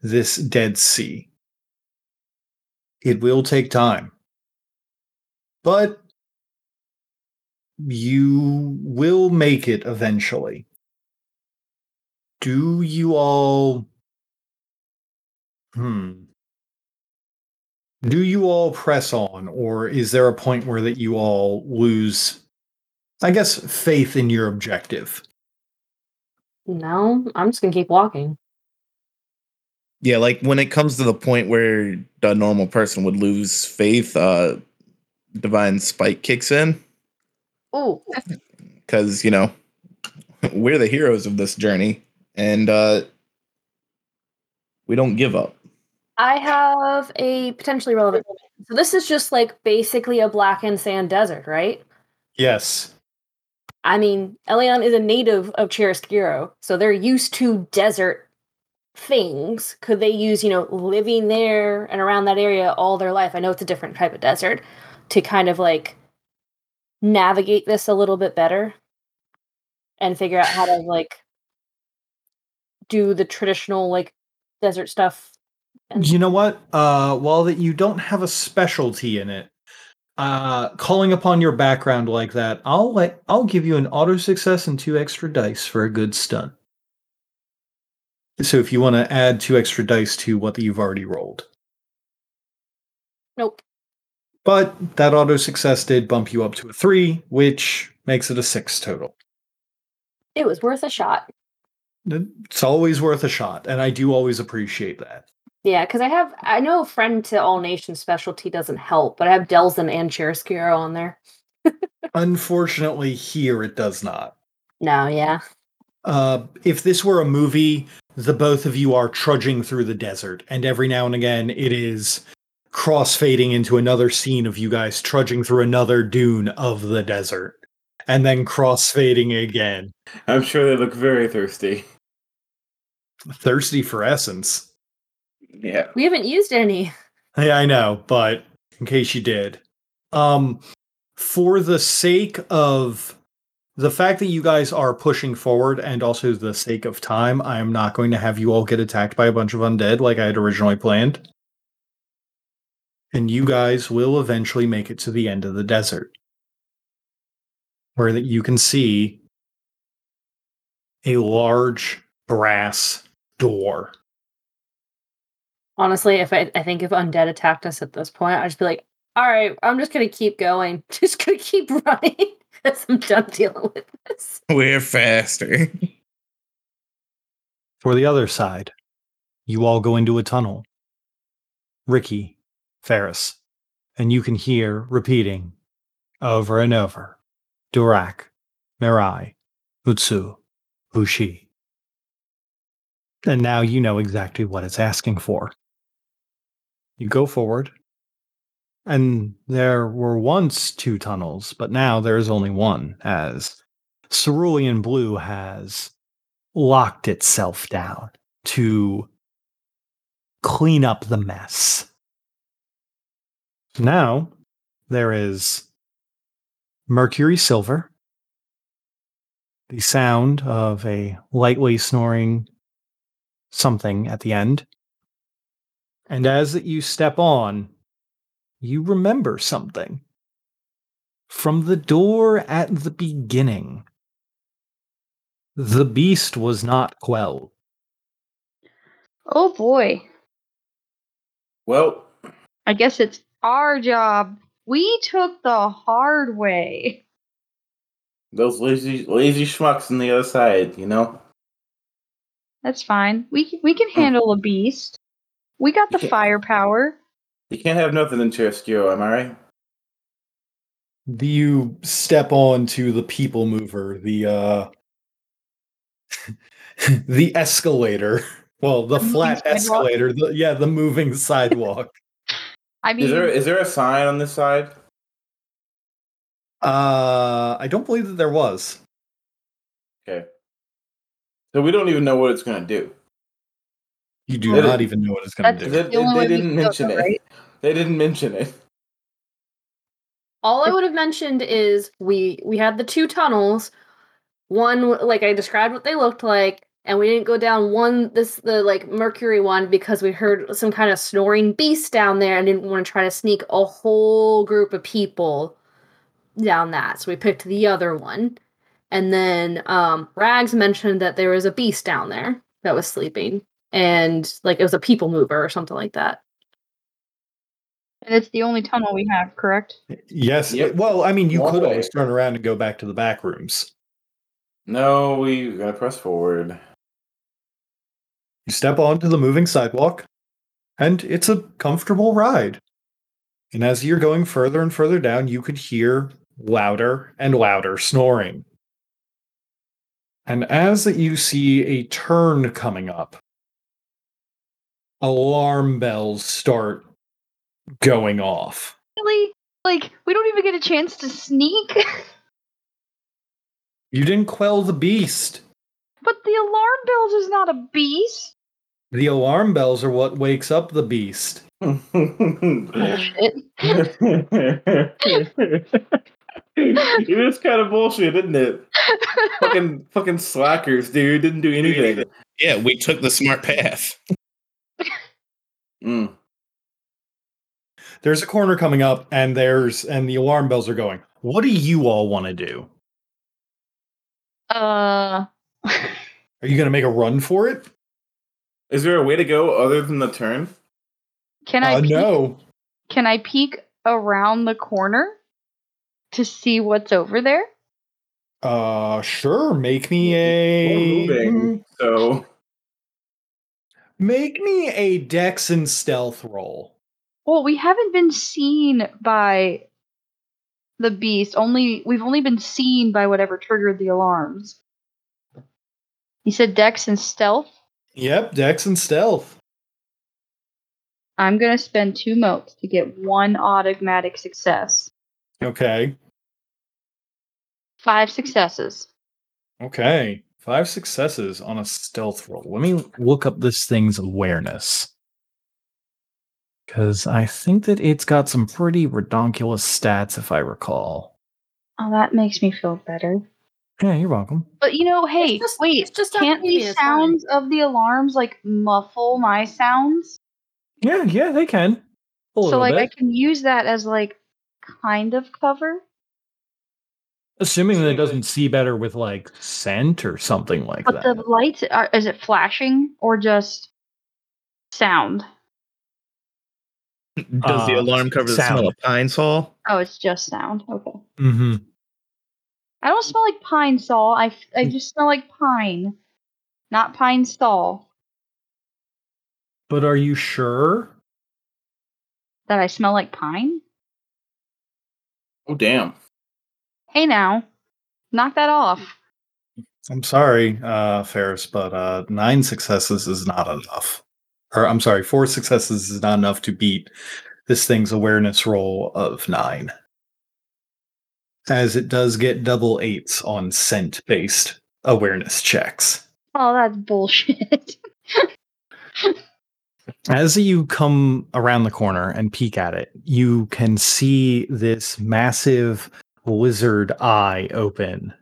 this Dead Sea. It will take time, but you will make it eventually. Do you all. Hmm. Do you all press on, or is there a point where that you all lose, I guess, faith in your objective? No, I'm just gonna keep walking. Yeah, like when it comes to the point where the normal person would lose faith, uh divine spike kicks in. Oh, Cause, you know, we're the heroes of this journey. And uh we don't give up. I have a potentially relevant. So this is just like basically a black and sand desert, right? Yes. I mean, Elion is a native of Chiaroscuro, so they're used to desert things. Could they use, you know, living there and around that area all their life? I know it's a different type of desert to kind of like navigate this a little bit better and figure out how to like do the traditional like desert stuff. And You know what? Uh, while that you don't have a specialty in it, uh, calling upon your background like that, I'll let I'll give you an auto success and two extra dice for a good stun. So if you want to add two extra dice to what you've already rolled, nope. but that auto success did bump you up to a three, which makes it a six total. It was worth a shot. It's always worth a shot, and I do always appreciate that. Yeah, because I have I know friend to all nations specialty doesn't help, but I have Delzahn and Chiaroscuro on there. Unfortunately, here it does not. No, yeah. Uh, if this were a movie, the both of you are trudging through the desert, and every now and again it is crossfading into another scene of you guys trudging through another dune of the desert, and then crossfading again. I'm sure they look very thirsty. Thirsty for essence. Yeah. We haven't used any. Yeah, I know, but in case you did, um, for the sake of the fact that you guys are pushing forward and also the sake of time, I am not going to have you all get attacked by a bunch of undead like I had originally planned. And you guys will eventually make it to the end of the desert. Where that you can see a large brass door. Honestly, if I, I think if undead attacked us at this point, I'd just be like, all right, I'm just gonna keep going. Just gonna keep running because I'm done dealing with this. We're faster. For the other side, you all go into a tunnel. Ricky, Ferris, and you can hear repeating over and over Durak, Mirai, Utsu, Bushi. And now you know exactly what it's asking for. You go forward, and there were once two tunnels, but now there is only one, as Cerulean Blue has locked itself down to clean up the mess. Now there is Mercury Silver, the sound of a lightly snoring something at the end. And as you step on, you remember something from the door at the beginning. The beast was not quelled. Oh boy. Well, I guess it's our job. We took the hard way. those lazy lazy schmucks on the other side, you know? That's fine. We can, we can hmm. handle a beast. We got the firepower. You can't have nothing in Chiaroscuro, am I right? Do you step on to the people mover, the uh the escalator. Well, the The flat sidewalk? escalator. The, yeah, the moving sidewalk. I mean, Is there is there a sign on this side? uh I don't believe that there was. Okay. So we don't even know what it's gonna do. You do It not even know what it's going to do. The only they didn't mention it. right? They didn't mention it. All I would have mentioned is we we had the two tunnels. One like I described what they looked like, and we didn't go down one this the like Mercury one because we heard some kind of snoring beast down there and didn't want to try to sneak a whole group of people down that. So we picked the other one. And then um Rags mentioned that there was a beast down there that was sleeping. And like it was a people mover or something like that. and it's the only tunnel we have, correct? Yes. Yep. Well, I mean, you Long could way. always turn around and go back to the back rooms. No, we gotta press forward. You step onto the moving sidewalk, and it's a comfortable ride. And as you're going further and further down, you could hear louder and louder snoring. And as you see a turn coming up, alarm bells start going off. Really? Like, we don't even get a chance to sneak? You didn't quell the beast. but the alarm bells is not a beast. The alarm bells are what wakes up the beast. Bullshit. it is kind of bullshit, isn't it? fucking fucking slackers, dude. Didn't do anything. Yeah, we took the smart path. Mm. There's a corner coming up, and there's and the alarm bells are going. What do you all want to do? Uh, Are you going to make a run for it? Is there a way to go other than the turn? can I Uh, peek, no. can I peek around the corner to see what's over there? Uh, sure. Make me We're a. moving, so Make me a dex and stealth roll. Well, we haven't been seen by the beast. Only we've only been seen by whatever triggered the alarms. You said Dex and Stealth. Yep, dex and stealth. I'm gonna spend two motes to get one automatic success. Okay. Five successes. Okay. Five successes on a stealth roll. Let me look up this thing's awareness. Because I think that it's got some pretty redonkulous stats, if I recall. Oh, that makes me feel better. Yeah, you're welcome. But you know, hey, just- wait, it's just can't Octavia, these fine. sounds of the alarms like muffle my sounds? Yeah, yeah, they can. A So little like I can use that as like kind of cover. Assuming that it doesn't see better with like scent or something like But that. the lights are is it flashing or just sound? Does the Uh, alarm cover the sound. smell of pine sol? Oh, it's just sound. Okay. Mm-hmm. I don't smell like pine sol. I just smell like pine, not pine sol. But are you sure? That I smell like pine. Oh damn. Hey now, knock that off. I'm sorry, uh, Ferris, but uh, nine successes is not enough. Or I'm sorry, four successes is not enough to beat this thing's awareness roll of nine. As it does get double eights on scent based awareness checks. Oh, that's bullshit. As you come around the corner and peek at it, you can see this massive lizard eye open.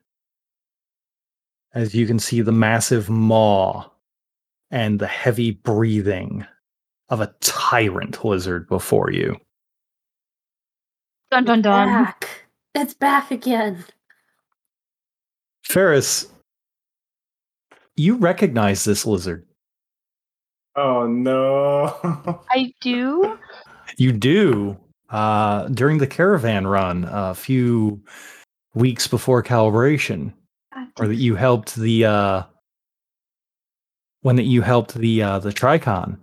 As you can see the massive maw and the heavy breathing of a tyrant lizard before you. dun dun dun. Back. It's back again. Ferris, you recognize this lizard. Oh no. I do. You do. Uh, during the caravan run a few weeks before calibration, or that you helped the uh when that you helped the uh the tricon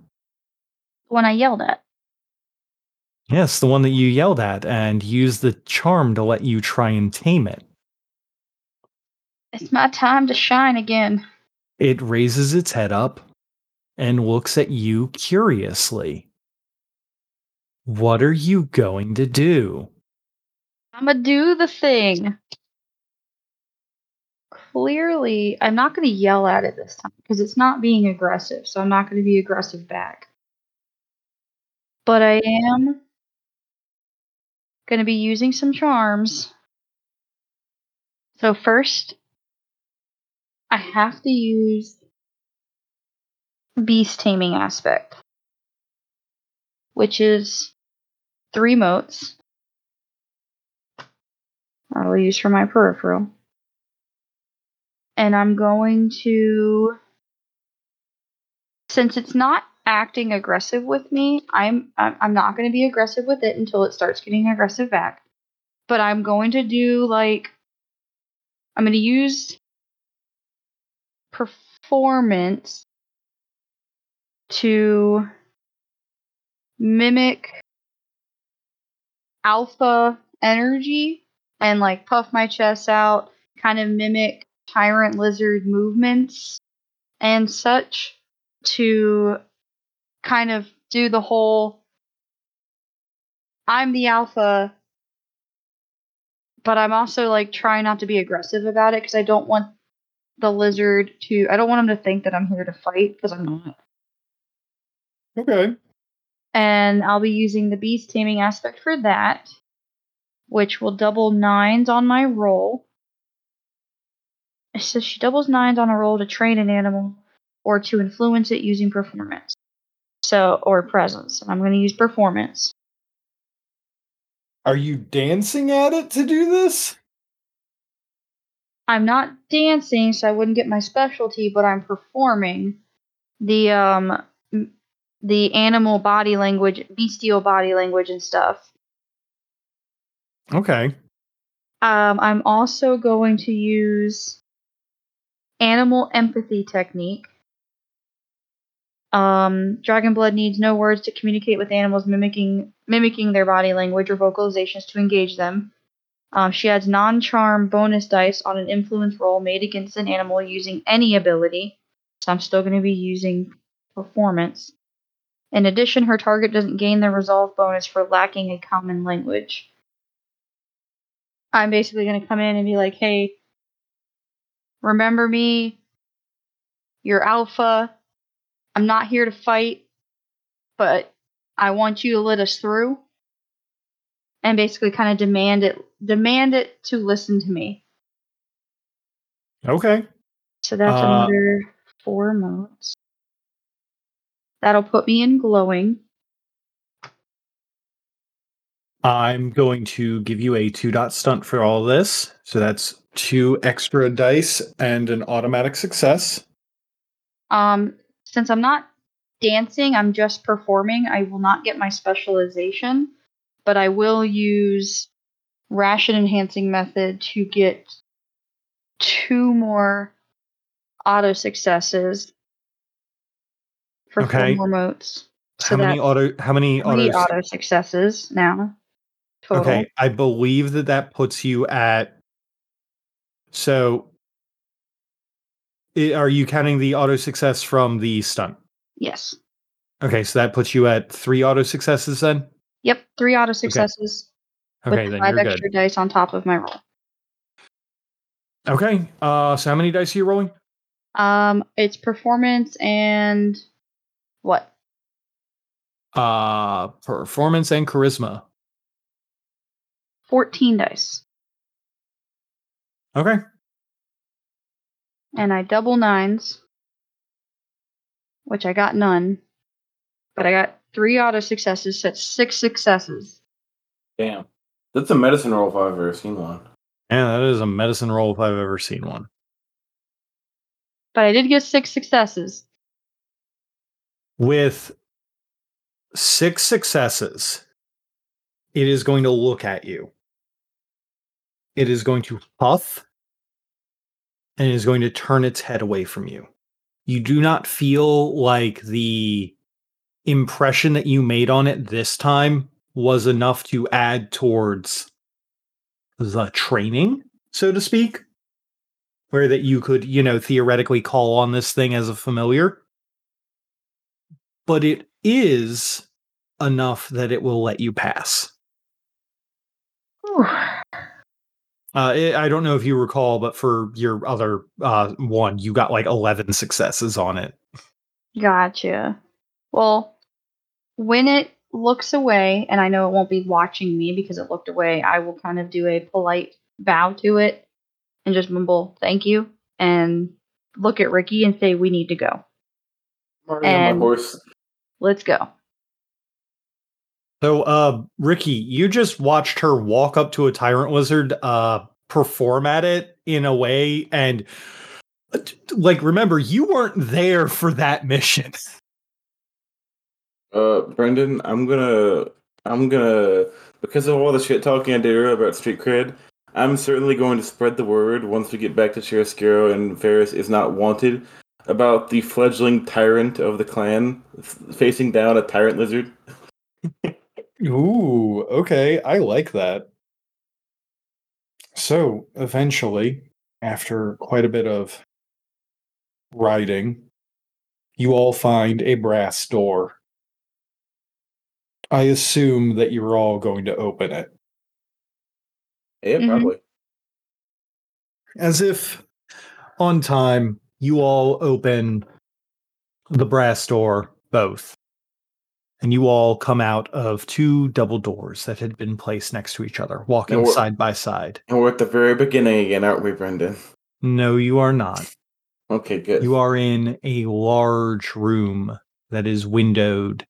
When I yelled at. yes the one that you yelled at and used the charm to let you try and tame it It's my time to shine again. it raises its head up and looks at you curiously what are you going to do I'ma do the thing. Clearly, I'm not going to yell at it this time because it's not being aggressive, so I'm not going to be aggressive back. But I am going to be using some charms. So, first, I have to use beast taming aspect, which is three motes. I will use for my peripheral. And I'm going to since it's not acting aggressive with me, I'm, I'm not going to be aggressive with it until it starts getting aggressive back. But I'm going to do like I'm going to use performance to mimic alpha energy and like puff my chest out, kind of mimic tyrant lizard movements and such to kind of do the whole I'm the alpha, but I'm also like trying not to be aggressive about it because I don't want the lizard to, I don't want him to think that I'm here to fight because I'm not. okay And I'll be using the beast taming aspect for that, which will double nines on my roll. It says she doubles nines on a roll to train an animal or to influence it using performance. So, or presence. And I'm going to use performance. are you dancing at it to do this I'm not dancing, so I wouldn't get my specialty, but I'm performing the um the animal body language, bestial body language and stuff. okay Um, I'm also going to use animal empathy technique. Um, dragon blood needs no words to communicate with animals, mimicking mimicking their body language or vocalizations to engage them. Um, she adds non-charm bonus dice on an influence roll made against an animal using any ability. So I'm still going to be using performance. In addition, her target doesn't gain the resolve bonus for lacking a common language. I'm basically going to come in and be like, hey, remember me? You're alpha. I'm not here to fight, but I want you to let us through. And basically kind of demand it demand it to listen to me. Okay. So that's Uh, another four motes. That'll put me in glowing. I'm going to give you a two dot stunt for all this. So that's two extra dice and an automatic success. Um, since I'm not dancing, I'm just performing. I will not get my specialization, but I will use ration enhancing method to get two more auto successes for Okay. four more motes. So how many auto how many auto auto successes now. Total. Okay, I believe that that puts you at. So, i- are you counting the auto success from the stunt? Yes. Okay, so that puts you at three auto successes then. Yep. Three auto successes Okay, with then five you're extra good. dice on top of my roll. Okay, uh, so how many dice are you rolling? Um, it's performance and what? Uh, performance and charisma. 14 dice. Okay, And I double nines, which I got none. But I got three auto successes, so it's six successes. Damn. That's a medicine roll if I've ever seen one. yeah, that is a medicine roll if I've ever seen one. But I did get six successes. With six successes, it is going to look at you. It is going to puff and is going to turn its head away from you. You do not feel like the impression that you made on it this time was enough to add towards the training, so to speak, where that you could, you know, theoretically call on this thing as a familiar. But it is enough that it will let you pass. Uh, it, I don't know if you recall, but for your other uh, one, you got like 11 successes on it. Gotcha. Well, when it looks away, and I know it won't be watching me because it looked away, I will kind of do a polite bow to it and just mumble, thank you, and look at Ricky and say, we need to go. I'm already on And- my horse. Let's go. So, uh, Ricky, you just watched her walk up to a tyrant lizard, uh, perform at it in a way, and uh, t- t- like, remember, you weren't there for that mission. Uh, Brendan, I'm gonna, I'm gonna, because of all the shit talking I did earlier about street cred, I'm certainly going to spread the word once we get back to Chiaroscuro and Ferris is not wanted about the fledgling tyrant of the clan f- facing down a tyrant lizard. Ooh, okay, I like that. So, eventually, after quite a bit of riding, you all find a brass door. I assume that you're all going to open it. Yeah, Mhm. probably. As if on time, you all open the brass door, both. And you all come out of two double doors that had been placed next to each other, walking side by side. And we're at the very beginning again, aren't we, Brendan? No, you are not. Okay, good. You are in a large room that is windowed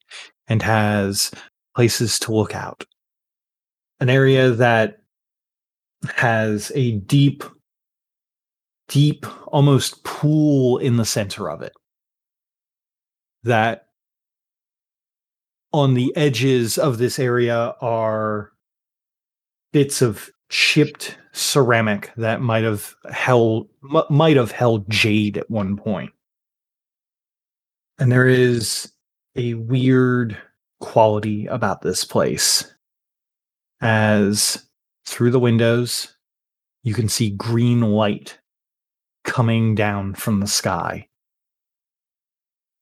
and has places to look out. An area that has a deep, deep, almost pool in the center of it. That on the edges of this area are bits of chipped ceramic that might have held might have held jade at one point And there is a weird quality about this place. As through the windows, you can see green light coming down from the sky.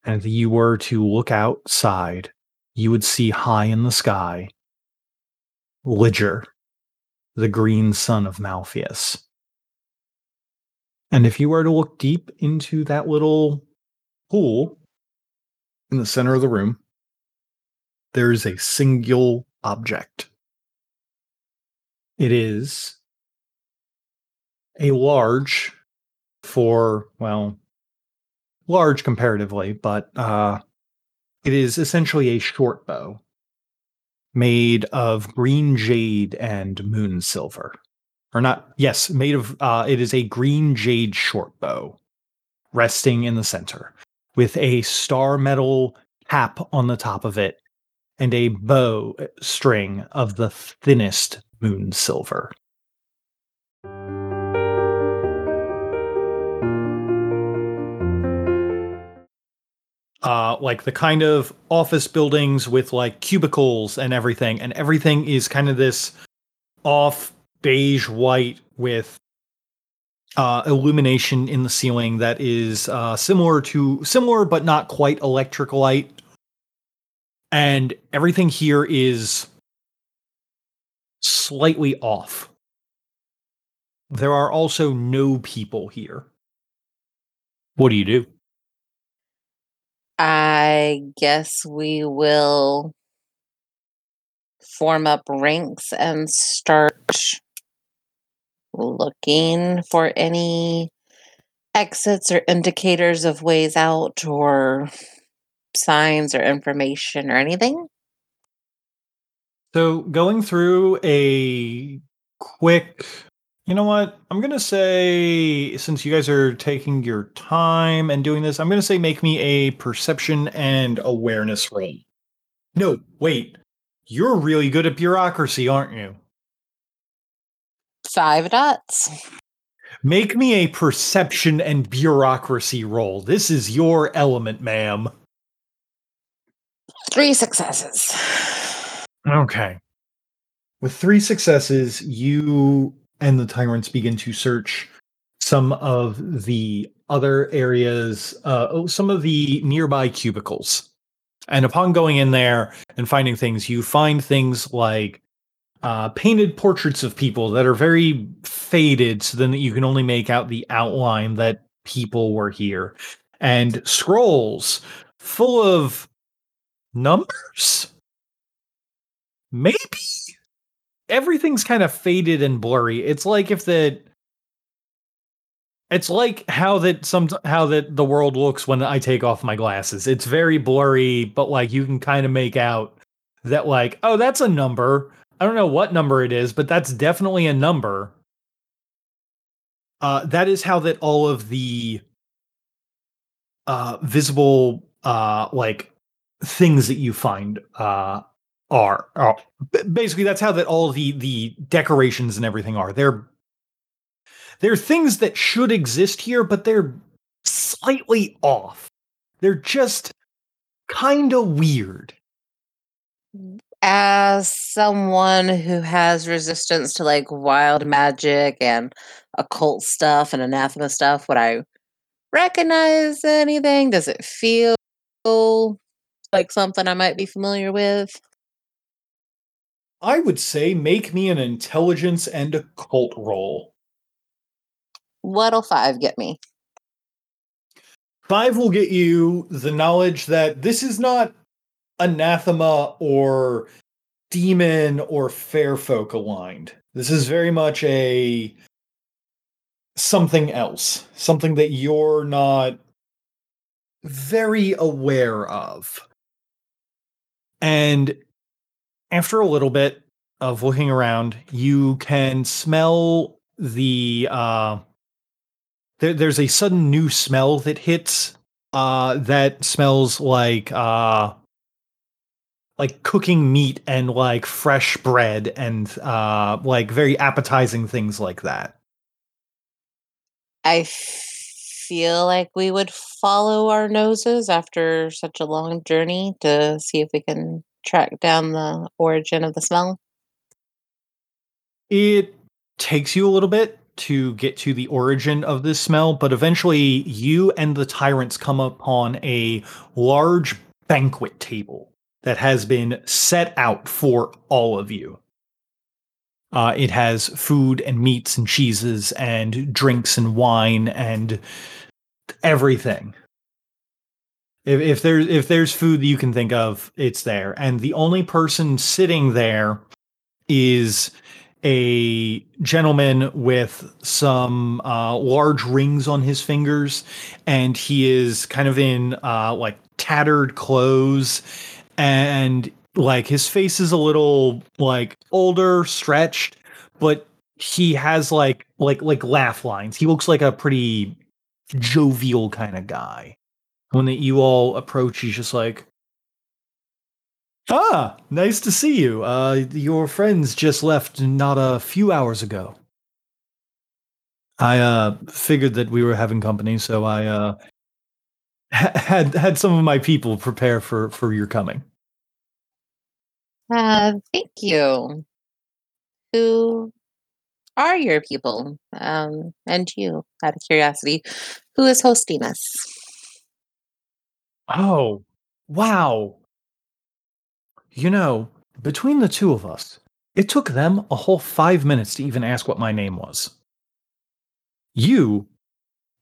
And if you were to look outside, you would see high in the sky Ligier, the green son of Malfeas. And if you were to look deep into that little pool in the center of the room, there is a single object. It is a large, for, well, large comparatively, but uh, it is essentially a short bow made of green jade and moon silver. Or not, yes, made of, uh, it is a green jade short bow resting in the center with a star metal cap on the top of it and a bow string of the thinnest moon silver. Uh, like the kind of office buildings with like cubicles and everything, and everything is kind of this off beige white with uh, illumination in the ceiling that is uh, similar to similar but not quite electric light, and everything here is slightly off. There are also no people here. What do you do? I guess we will form up ranks and start looking for any exits or indicators of ways out or signs or information or anything. So, going through a quick you know what? I'm going to say, since you guys are taking your time and doing this, I'm going to say make me a perception and awareness roll. No, wait. You're really good at bureaucracy, aren't you? Five dots. Make me a perception and bureaucracy roll. This is your element, ma'am. Three successes. Okay. With three successes, you and the tyrants begin to search some of the other areas, uh, oh, some of the nearby cubicles. And upon going in there and finding things, you find things like uh, painted portraits of people that are very faded, so then you can only make out the outline that people were here, and scrolls full of numbers. Maybe everything's kind of faded and blurry. It's like if the it's like how that some how that the world looks when I take off my glasses. It's very blurry, but like you can kind of make out that like, oh, that's a number. I don't know what number it is, but that's definitely a number. Uh, that is how that all of the uh, visible uh, like things that you find uh, are, oh, are basically that's how that all the the decorations and everything are. They're they're things that should exist here, but they're slightly off. They're just kind of weird. As someone who has resistance to like wild magic and occult stuff and anathema stuff, would I recognize anything? Does it feel like something I might be familiar with? I would say make me an intelligence and occult roll. What'll five get me? Five will get you the knowledge that this is not anathema or demon or fair folk aligned. This is very much a something else, something that you're not very aware of. And after a little bit of looking around, you can smell the uh there, there's a sudden new smell that hits uh that smells like uh like cooking meat and like fresh bread and uh like very appetizing things like that. I feel like we would follow our noses after such a long journey to see if we can track down the origin of the smell? It takes you a little bit to get to the origin of this smell, but eventually you and the tyrants come upon a large banquet table that has been set out for all of you. Uh, it has food and meats and cheeses and drinks and wine and everything. If, if there's if there's food that you can think of, it's there. And the only person sitting there is a gentleman with some uh, large rings on his fingers, and he is kind of in uh, like tattered clothes, and like his face is a little like older, stretched, but he has like like like laugh lines. He looks like a pretty jovial kind of guy. When that you all approach, he's just like, Ah, nice to see you. Uh, your friends just left not a few hours ago. I uh figured that we were having company, so I uh ha- had had some of my people prepare for for your coming. Uh, thank you. Who are your people? Um, and you, out of curiosity, who is hosting us? Oh, wow. You know, between the two of us, it took them a whole five minutes to even ask what my name was. You,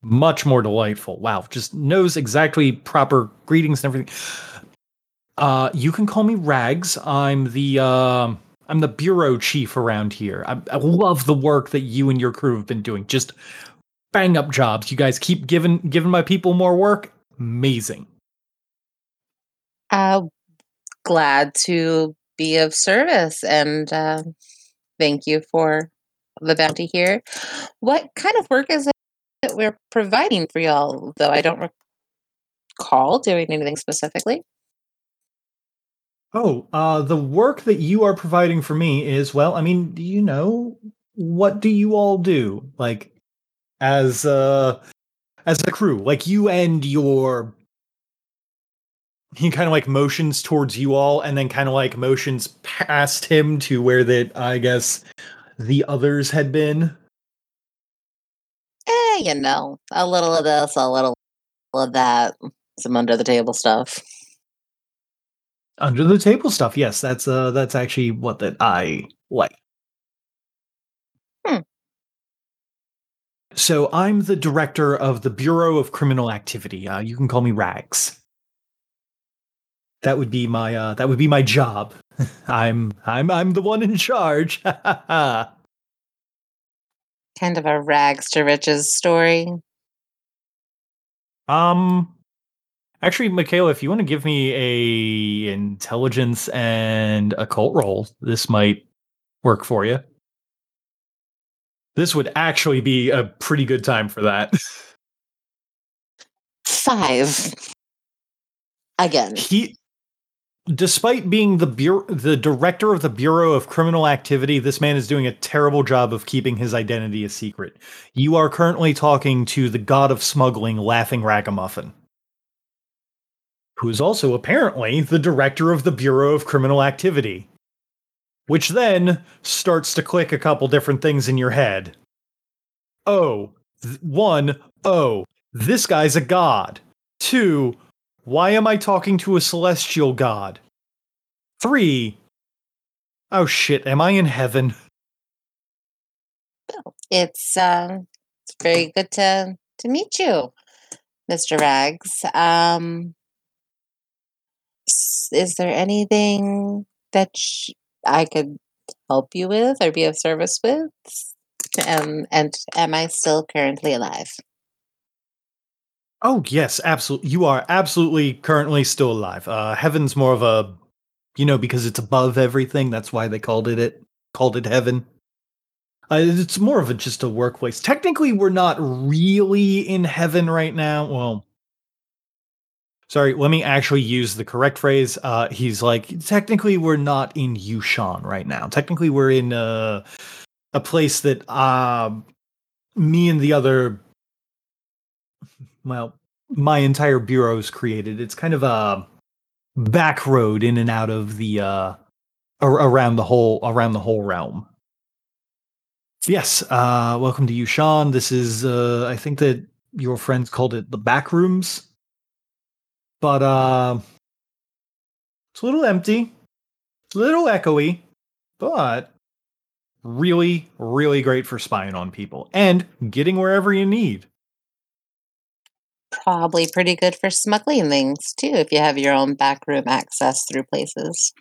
much more delightful. Wow, just knows exactly proper greetings and everything. Uh, you can call me Rags. I'm the uh, I'm the bureau chief around here. I, I love the work that you and your crew have been doing. Just bang up jobs. You guys keep giving giving my people more work. Amazing. Uh, glad to be of service and uh, thank you for the bounty here. What kind of work is it that we're providing for y'all? Though I don't recall doing anything specifically. Oh, uh, the work that you are providing for me is well. I mean, do you know what do you all do? Like, as uh, as a crew, like you and your. He kind of like motions towards you all, and then kind of like motions past him to where that I guess the others had been. Eh, you know, a little of this, a little of that, some under the table stuff. Under the table stuff, yes, that's uh that's actually what that I like. Hmm. So I'm the director of the Bureau of Criminal Activity. Uh, you can call me Rags. That would be my uh, that would be my job. I'm I'm I'm the one in charge. Kind of a rags to riches story. um, actually, Michaela, if you want to give me a intelligence and occult roll, this might work for you. This would actually be a pretty good time for that. Five. Again. he despite being the bureau, the director of the bureau of criminal activity this man is doing a terrible job of keeping his identity a secret. You are currently talking to the god of smuggling laughing ragamuffin who is also apparently the director of the bureau of criminal activity which then starts to click a couple different things in your head. Oh th- one oh this guy's a god. Two why am I talking to a celestial god? Three. Oh shit, am I in heaven? It's um it's very good to to meet you, Mr. Rags. Um is there anything that sh- I could help you with or be of service with? Um, and am I still currently alive? Oh yes, absolutely. You are absolutely currently still alive. Uh, heaven's more of a, you know, because it's above everything. That's why they called it it called it heaven. Uh, it's more of a just a workplace. Technically, we're not really in heaven right now. Well, sorry. Let me actually use the correct phrase. Uh, he's like, technically, we're not in Yu-Shan right now. Technically, we're in uh, a place that um, me and the other well, my entire bureau is created. It's kind of a back road in and out of the uh around the whole around the whole realm. Yes, uh welcome to you, Sean. This is uh I think that your friends called it the back rooms. But uh it's a little empty. It's a little echoey, but really, really great for spying on people and getting wherever you need. Probably pretty good for smuggling things too, if you have your own backroom access through places.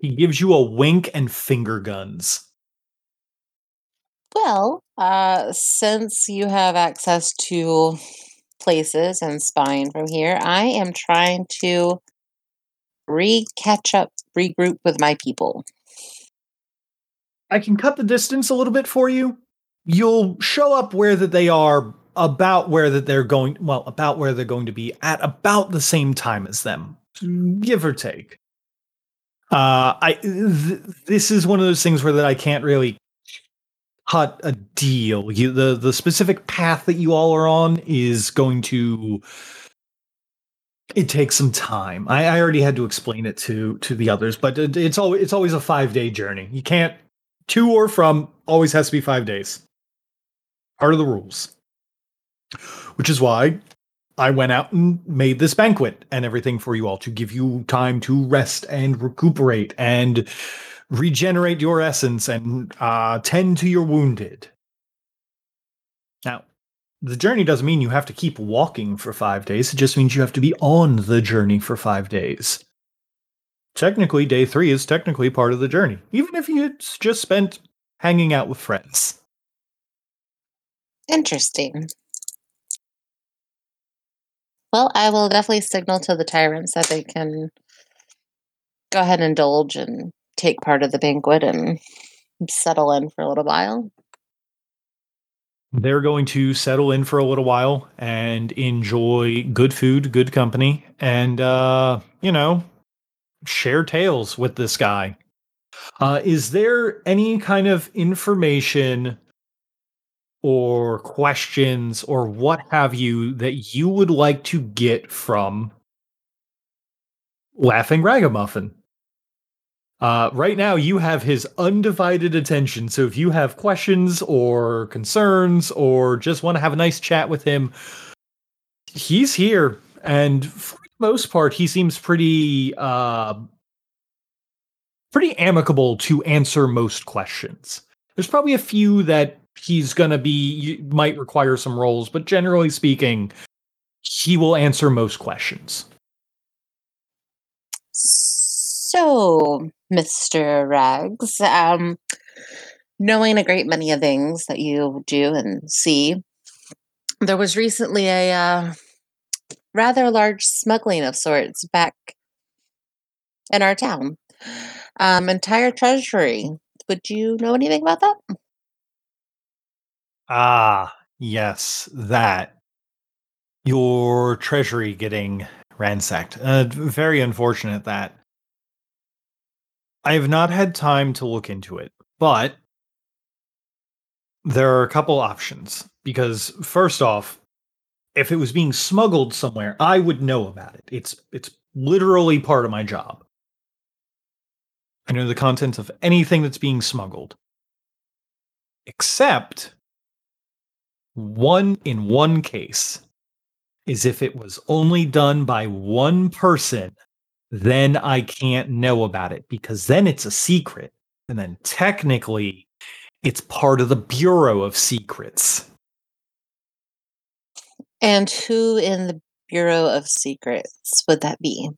He gives you a wink and finger guns. Well, uh, since you have access to places and spying from here, I am trying to re catch up, regroup with my people. I can cut the distance a little bit for you. You'll show up where that they are about where that they're going well about where they're going to be at about the same time as them give or take. Uh i th- this is one of those things where that i can't really cut a deal. You the the specific path that you all are on is going to it takes some time. I, I already had to explain it to to the others but it, it's always it's always a five day journey. You can't to or from always has to be five days. Part of the rules which is why I went out and made this banquet and everything for you all to give you time to rest and recuperate and regenerate your essence and uh, tend to your wounded. Now, the journey doesn't mean you have to keep walking for five days. It just means you have to be on the journey for five days. Technically, day three is technically part of the journey, even if you just spent hanging out with friends. Interesting. Well, I will definitely signal to the tyrants that they can go ahead and indulge and take part of the banquet and settle in for a little while. They're going to settle in for a little while and enjoy good food, good company, and, uh, you know, share tales with this guy. Uh, is there any kind of information or questions or what have you that you would like to get from Laughing Ragamuffin? Uh, right now, you have his undivided attention. So if you have questions or concerns or just want to have a nice chat with him, he's here. And for the most part, he seems pretty uh, pretty amicable to answer most questions. There's probably a few that he's going to be might require some roles, but generally speaking, he will answer most questions. So, Mr. Rags, um, knowing a great many of things that you do and see, there was recently a uh, rather large smuggling of sorts back in our town. Um, entire treasury. Would you know anything about that? Ah, yes, that. Your treasury getting ransacked. Uh, very unfortunate that. I have not had time to look into it, but there are a couple options. Because first off, if it was being smuggled somewhere, I would know about it. It's it's literally part of my job. I know the contents of anything that's being smuggled. Except one in one case is if it was only done by one person, then I can't know about it because then it's a secret. And then technically, it's part of the Bureau of Secrets. And who in the Bureau of Secrets would that be?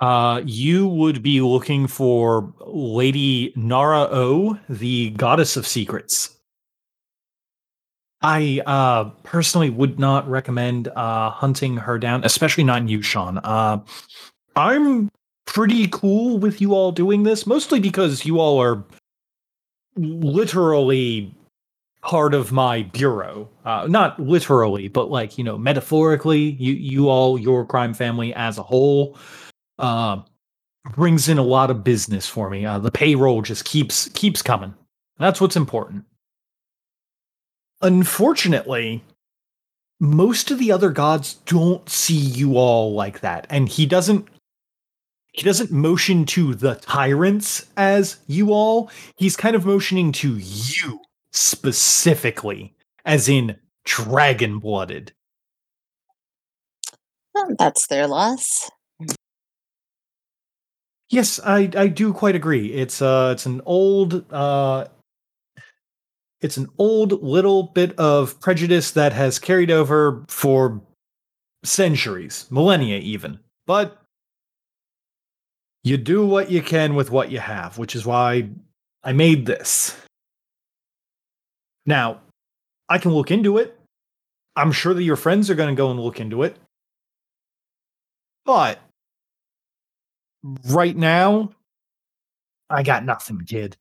Uh, you would be looking for Lady Nara O, the Goddess of Secrets. I uh, personally would not recommend uh, hunting her down, especially not you, Sean. Uh, I'm pretty cool with you all doing this, mostly because you all are literally part of my bureau. Uh, not literally, but like you know, metaphorically, you you all, your crime family as a whole, uh, brings in a lot of business for me. Uh, the payroll just keeps keeps coming. That's what's important. Unfortunately, most of the other gods don't see you all like that and he doesn't he doesn't motion to the tyrants as you all. He's kind of motioning to you specifically as in dragon blooded Well, that's their loss. yes i i do quite agree. It's uh it's an old uh it's an old little bit of prejudice that has carried over for centuries millennia even. But you do what you can with what you have which is why i made this. Now i can look into it. I'm sure that your friends are going to go and look into it. But right now i got nothing kid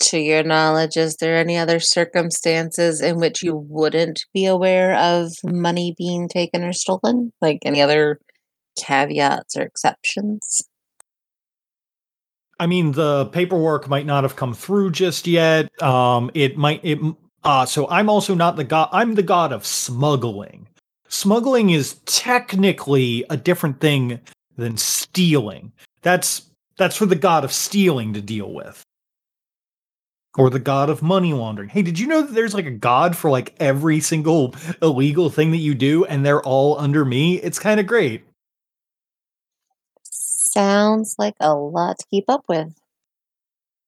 To your knowledge, is there any other circumstances in which you wouldn't be aware of money being taken or stolen? Like any other caveats or exceptions? I mean, the paperwork might not have come through just yet. Um, it might. It. Uh, so I'm also not the god. I'm the god of smuggling. Smuggling is technically a different thing than stealing. That's that's for the god of stealing to deal with, or the god of money laundering. Hey, did you know that there's like a god for like every single illegal thing that you do, and they're all under me? It's kind of great. Sounds like a lot to keep up with.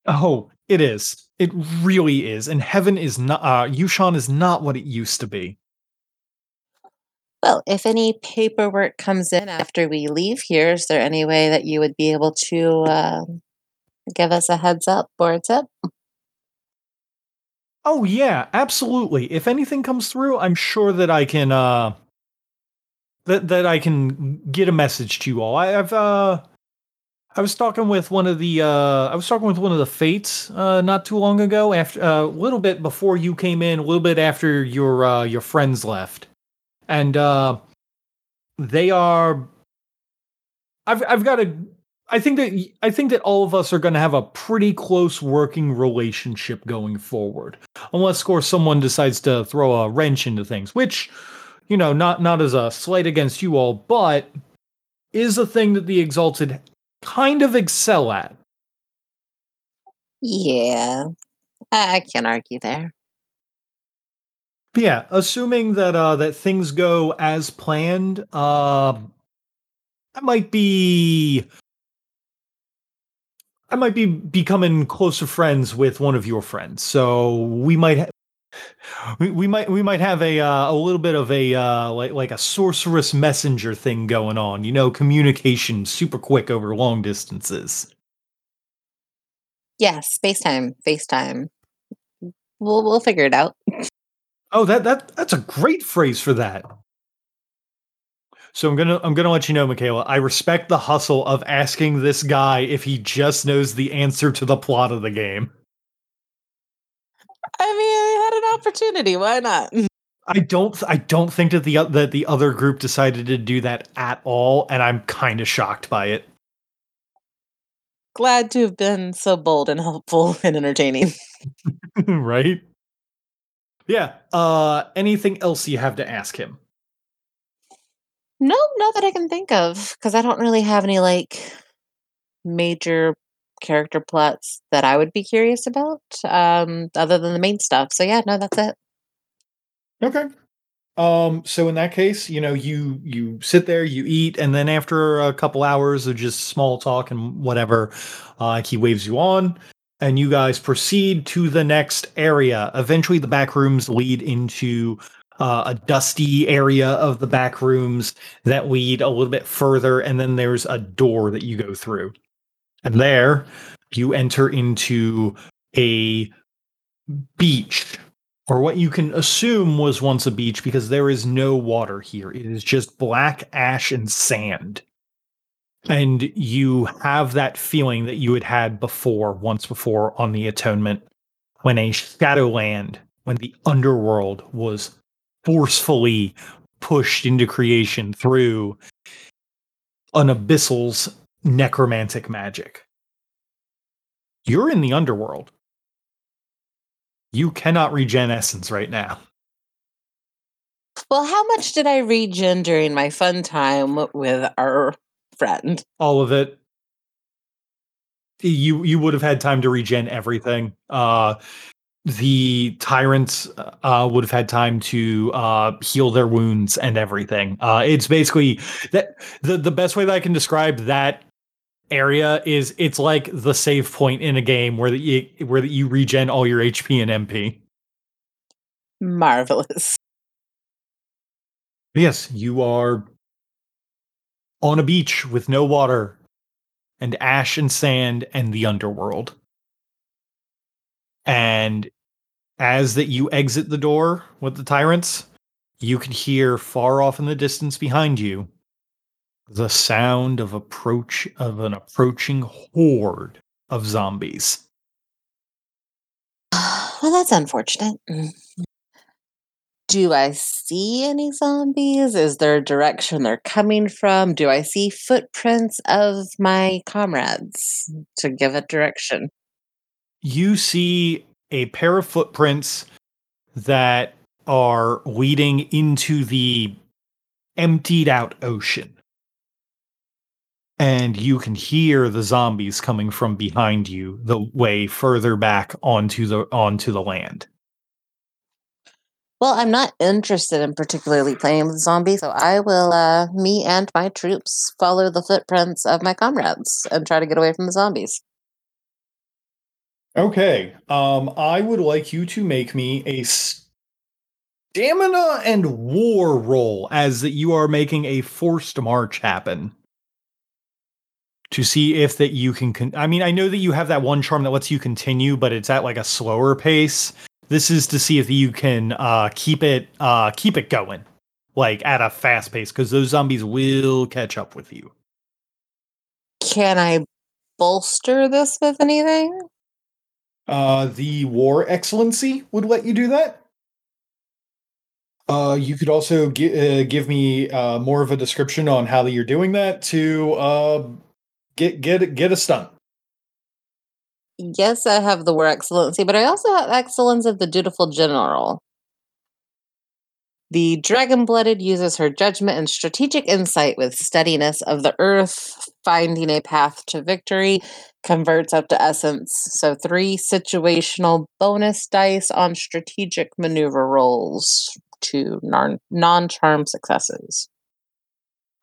Oh, it is. It really is. And heaven is not. Uh, Yu-Shan is not what it used to be. Well, if any paperwork comes in after we leave here, is there any way that you would be able to uh, give us a heads up or a tip? Oh yeah, absolutely. If anything comes through, I'm sure that I can uh that that I can get a message to you all. I, I've uh I was talking with one of the uh I was talking with one of the fates uh not too long ago after uh, a little bit before you came in, a little bit after your uh your friends left. And uh they are I've I've got a I think that I think that all of us are going to have a pretty close working relationship going forward, unless, of course, someone decides to throw a wrench into things. Which, you know, not not as a slight against you all, but is a thing that the Exalted kind of excel at. Yeah, I can't argue there. But yeah, assuming that uh that things go as planned, uh, I might be I might be becoming closer friends with one of your friends. So we might ha- we, we might we might have a uh, a little bit of a uh, like like a sorceress messenger thing going on. You know, communication super quick over long distances. Yes, FaceTime, FaceTime. We'll we'll figure it out. Oh, that that that's a great phrase for that. So I'm gonna I'm gonna let you know, Michaela. I respect the hustle of asking this guy if he just knows the answer to the plot of the game. I mean, I had an opportunity. Why not? I don't I don't think that the that the other group decided to do that at all, and I'm kind of shocked by it. Glad to have been so bold and helpful and entertaining. right? Yeah. Uh anything else you have to ask him? No, not that I can think of, because I don't really have any like major character plots that I would be curious about, um, other than the main stuff. So yeah, no, that's it. Okay. Um so in that case, you know, you you sit there, you eat and then after a couple hours of just small talk and whatever, uh he waves you on and you guys proceed to the next area. Eventually the back rooms lead into uh, a dusty area of the back rooms that lead a little bit further and then there's a door that you go through. And there you enter into a beach or what you can assume was once a beach because there is no water here. It is just black ash and sand. And you have that feeling that you had had before, once before on the Atonement, when a Shadowland, when the underworld was forcefully pushed into creation through an abyssal's necromantic magic. You're in the underworld. You cannot regen essence right now. Well, how much did I regen during my fun time with our friend? All of it. You you would have had time to regen everything. Uh the tyrants uh, would have had time to uh, heal their wounds and everything. Uh, it's basically that the the best way that I can describe that area is it's like the save point in a game where that you where that you regen all your HP and MP. Marvelous. Yes, you are on a beach with no water and ash and sand and the underworld. And as that you exit the door with the tyrants, you can hear far off in the distance behind you the sound of approach of an approaching horde of zombies. Well, that's unfortunate. Mm. Do I see any zombies? Is there a direction they're coming from? Do I see footprints of my comrades to give a direction? You see a pair of footprints that are leading into the emptied out ocean. And you can hear the zombies coming from behind you, the way further back onto the onto the land. Well, I'm not interested in particularly playing with zombies, so I will, uh, me and my troops follow the footprints of my comrades and try to get away from the zombies. Okay. Um, I would like you to make me a stamina and war roll as that you are making a forced march happen. To see if that you can con- I mean, I know that you have that one charm that lets you continue, but it's at like a slower pace. This is to see if you can uh keep it uh keep it going. Like at a fast pace, because those zombies will catch up with you. Can I bolster this with anything? Uh, the War Excellency would let you do that. Uh, you could also uh, give me uh, more of a description on how you're doing that to uh, get get get a stunt. Yes, I have the war excellency, but I also have excellence of the dutiful general. The dragon blooded uses her judgment and strategic insight with steadiness of the earth, finding a path to victory, converts up to essence. So three situational bonus dice on strategic maneuver rolls to non charm successes.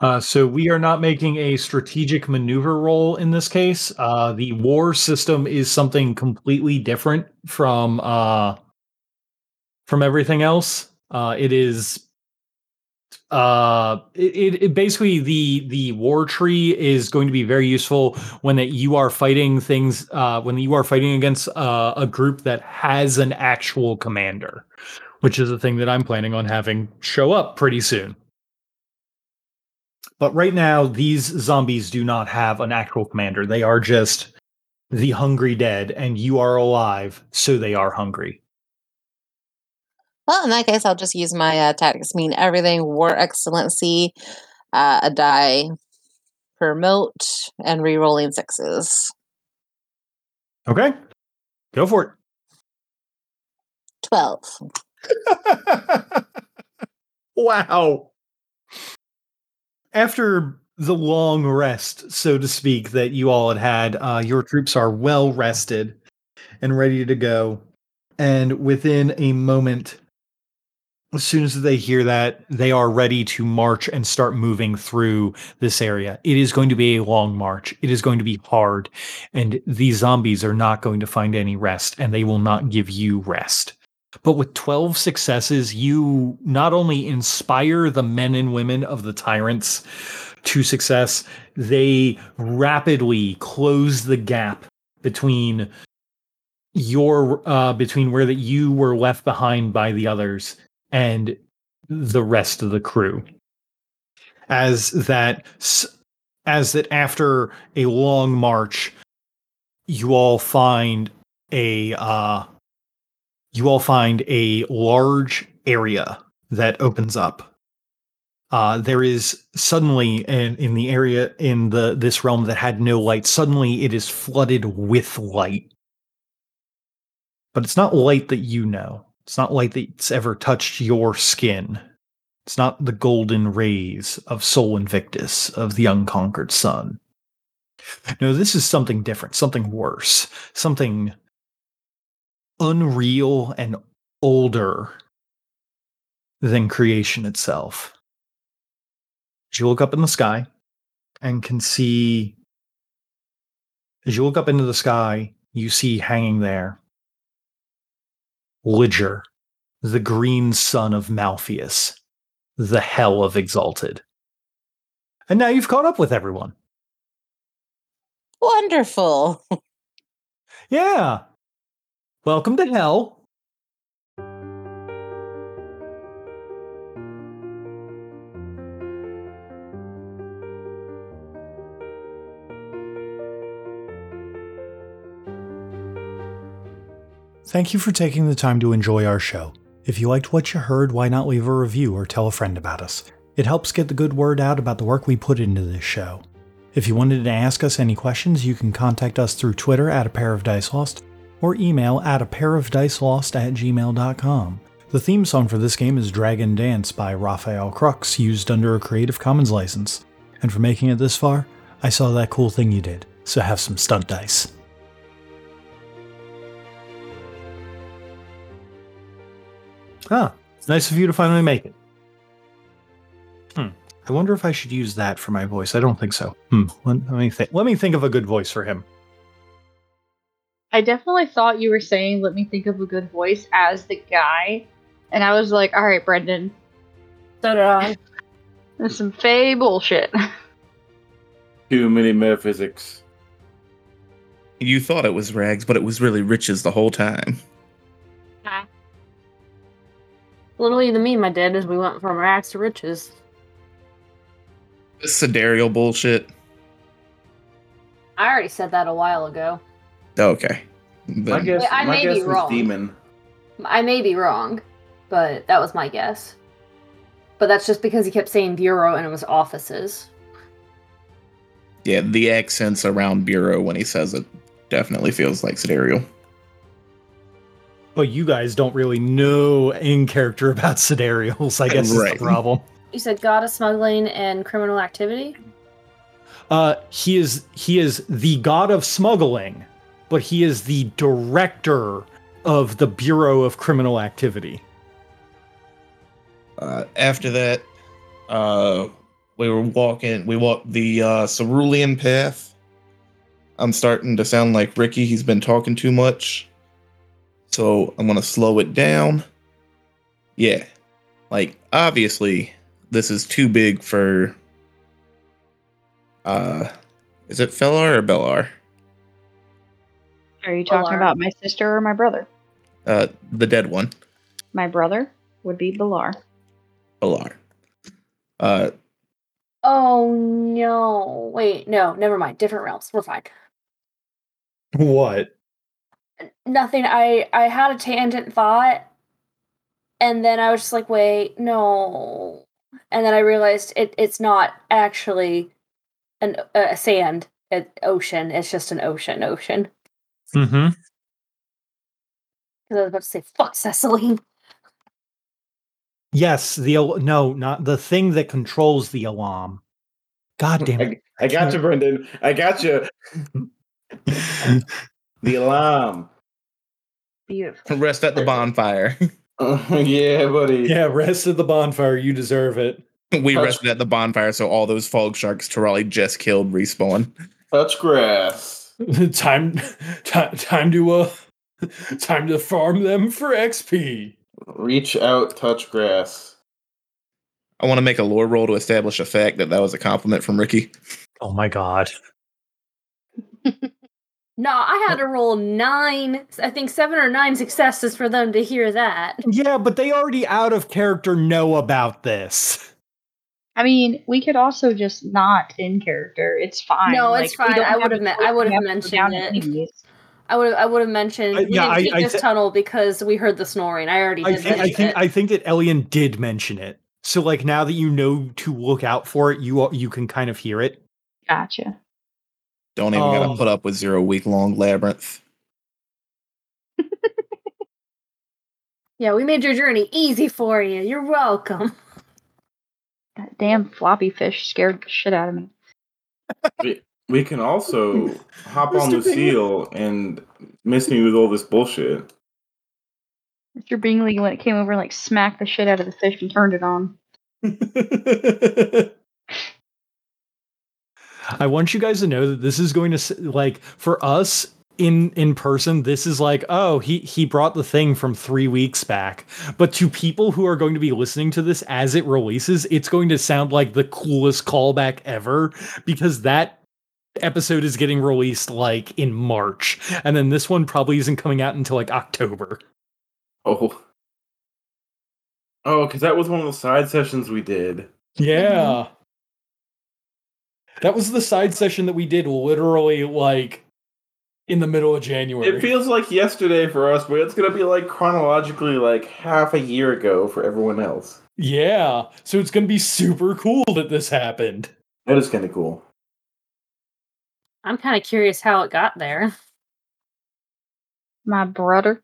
Uh, so we are not making a strategic maneuver roll in this case. Uh, the war system is something completely different from uh, from everything else. Uh, it is uh it, it basically the the war tree is going to be very useful when that you are fighting things uh when you are fighting against uh, a group that has an actual commander which is a thing that i'm planning on having show up pretty soon. But right now these zombies do not have an actual commander. They are just the hungry dead and you are alive so they are hungry well, in that case, I'll just use my uh, tactics mean everything war excellency, uh, a die promote, and re-rolling sixes. Okay, go for it. Twelve. wow. After the long rest, so to speak, that you all had had, uh, your troops are well rested and ready to go. And within a moment, as soon as they hear that, they are ready to march and start moving through this area. It is going to be a long march. It is going to be hard. And these zombies are not going to find any rest, and they will not give you rest. But with 12 successes, you not only inspire the men and women of the tyrants to success, they rapidly close the gap between your uh between where that you were left behind by the others and the rest of the crew. As that as that after a long march you all find a uh you all find a large area that opens up. Uh there is suddenly in, in the area in the this realm that had no light suddenly it is flooded with light. But it's not light that you know it's not light that's ever touched your skin. It's not the golden rays of Sol Invictus, of the unconquered sun. No, this is something different, something worse, something unreal and older than creation itself. As you look up in the sky and can see, as you look up into the sky, you see hanging there Ligier, the green sun of Malfeas, the hell of Exalted. And now you've caught up with everyone. Wonderful. Yeah. Welcome to hell. Thank you for taking the time to enjoy our show. If you liked what you heard, why not leave a review or tell a friend about us? It helps get the good word out about the work we put into this show. If you wanted to ask us any questions, you can contact us through Twitter at a pair of dice lost or email at a pair of dice lost at gmail.com. The theme song for this game is Dragon Dance by Rafael Krux, used under a Creative Commons license. And for making it this far, I saw that cool thing you did, so have some stunt dice. Ah, it's nice of you to finally make it. Hmm. I wonder if I should use that for my voice. I don't think so. Hmm. Let, let me think. Let me think of a good voice for him. I definitely thought you were saying, let me think of a good voice as the guy. And I was like, all right, Brendan, So did I. that's some fey bullshit. Too many metaphysics. You thought it was rags, but it was really riches the whole time. Literally, the meme I did is we went from rags to riches. This sidereal bullshit. I already said that a while ago. Okay. My Then- guess, I my may guess be was wrong. demon. I may be wrong, but that was my guess. But that's just because he kept saying bureau and it was offices. yeah, the accents around Bureau when he says it definitely feels like sidereal. But you guys don't really know in character about sidereals, I guess is Right. the problem. You said god of smuggling and criminal activity? Uh, he is he is the god of smuggling, but he is the director of the Bureau of Criminal Activity. Uh, after that, uh, we were walking. We walked the uh, cerulean path. I'm starting to sound like Ricky. He's been talking too much, so I'm gonna slow it down. Yeah, like obviously, this is too big for. Uh, is it Fellar or Bellar? Are you talking Bilar. about my sister or my brother? Uh, the dead one, My brother would be Bilar. Bellar. Uh, Oh no. Wait, no, never mind. Different realms. We're fine. What? Nothing. I I had a tangent thought and then I was just like, wait, no. And then I realized it it's not actually an a sand an ocean. It's just an ocean ocean. Mm-hmm. Because I was about to say, fuck Cecelyne. Yes, the al- no, not the thing that controls the alarm. God damn it! I, I got you, Brendan. I got you. the alarm. Beautiful. rest at the bonfire. yeah, buddy. Yeah, rest at the bonfire. You deserve it. we Touch- rested at the bonfire, so all those fog sharks Tirali just killed respawn. Touch grass. time, time, time to uh, time to farm them for XP. Reach out, touch grass. I want to make a lore roll to establish a fact that that was a compliment from Ricky. Oh my god. No, I had to roll nine, I think seven or nine successes for them to hear that. Yeah, but they already out of character know about this. I mean, we could also just not in character. It's fine. No, it's we fine. I would've a me- I would've We have to go mentioned it. I would I would have mentioned Uh, we yeah, didn't I- take I this thi- tunnel because we heard the snoring. I already I did think, I think, it. I think that Elian did mention it. So, like, now that you know to look out for it, you you can kind of hear it. Gotcha. Don't even Um, gotta put up with zero week long labyrinth. yeah, we made your journey easy for you. You're welcome. That damn floppy fish scared the shit out of me. We, we can also hop on Mr. Bingley. Lucille and miss me with all this bullshit. Mr. Bingley when it came over and like smacked the shit out of the fish and turned it on. I want you guys to know that this is going to like for us in in person this is like oh he he brought the thing from 3 weeks back but to people who are going to be listening to this as it releases it's going to sound like the coolest callback ever because that episode is getting released like in March and then this one probably isn't coming out until like October Oh. Oh, because that was one of the side sessions we did. Yeah. That was the side session that we did literally like in the middle of January. It feels like yesterday for us, but it's gonna be like chronologically like half a year ago for everyone else. yeah. So it's going to be super cool that this happened. That is kind of cool. I'm kind of curious how it got there. My brother.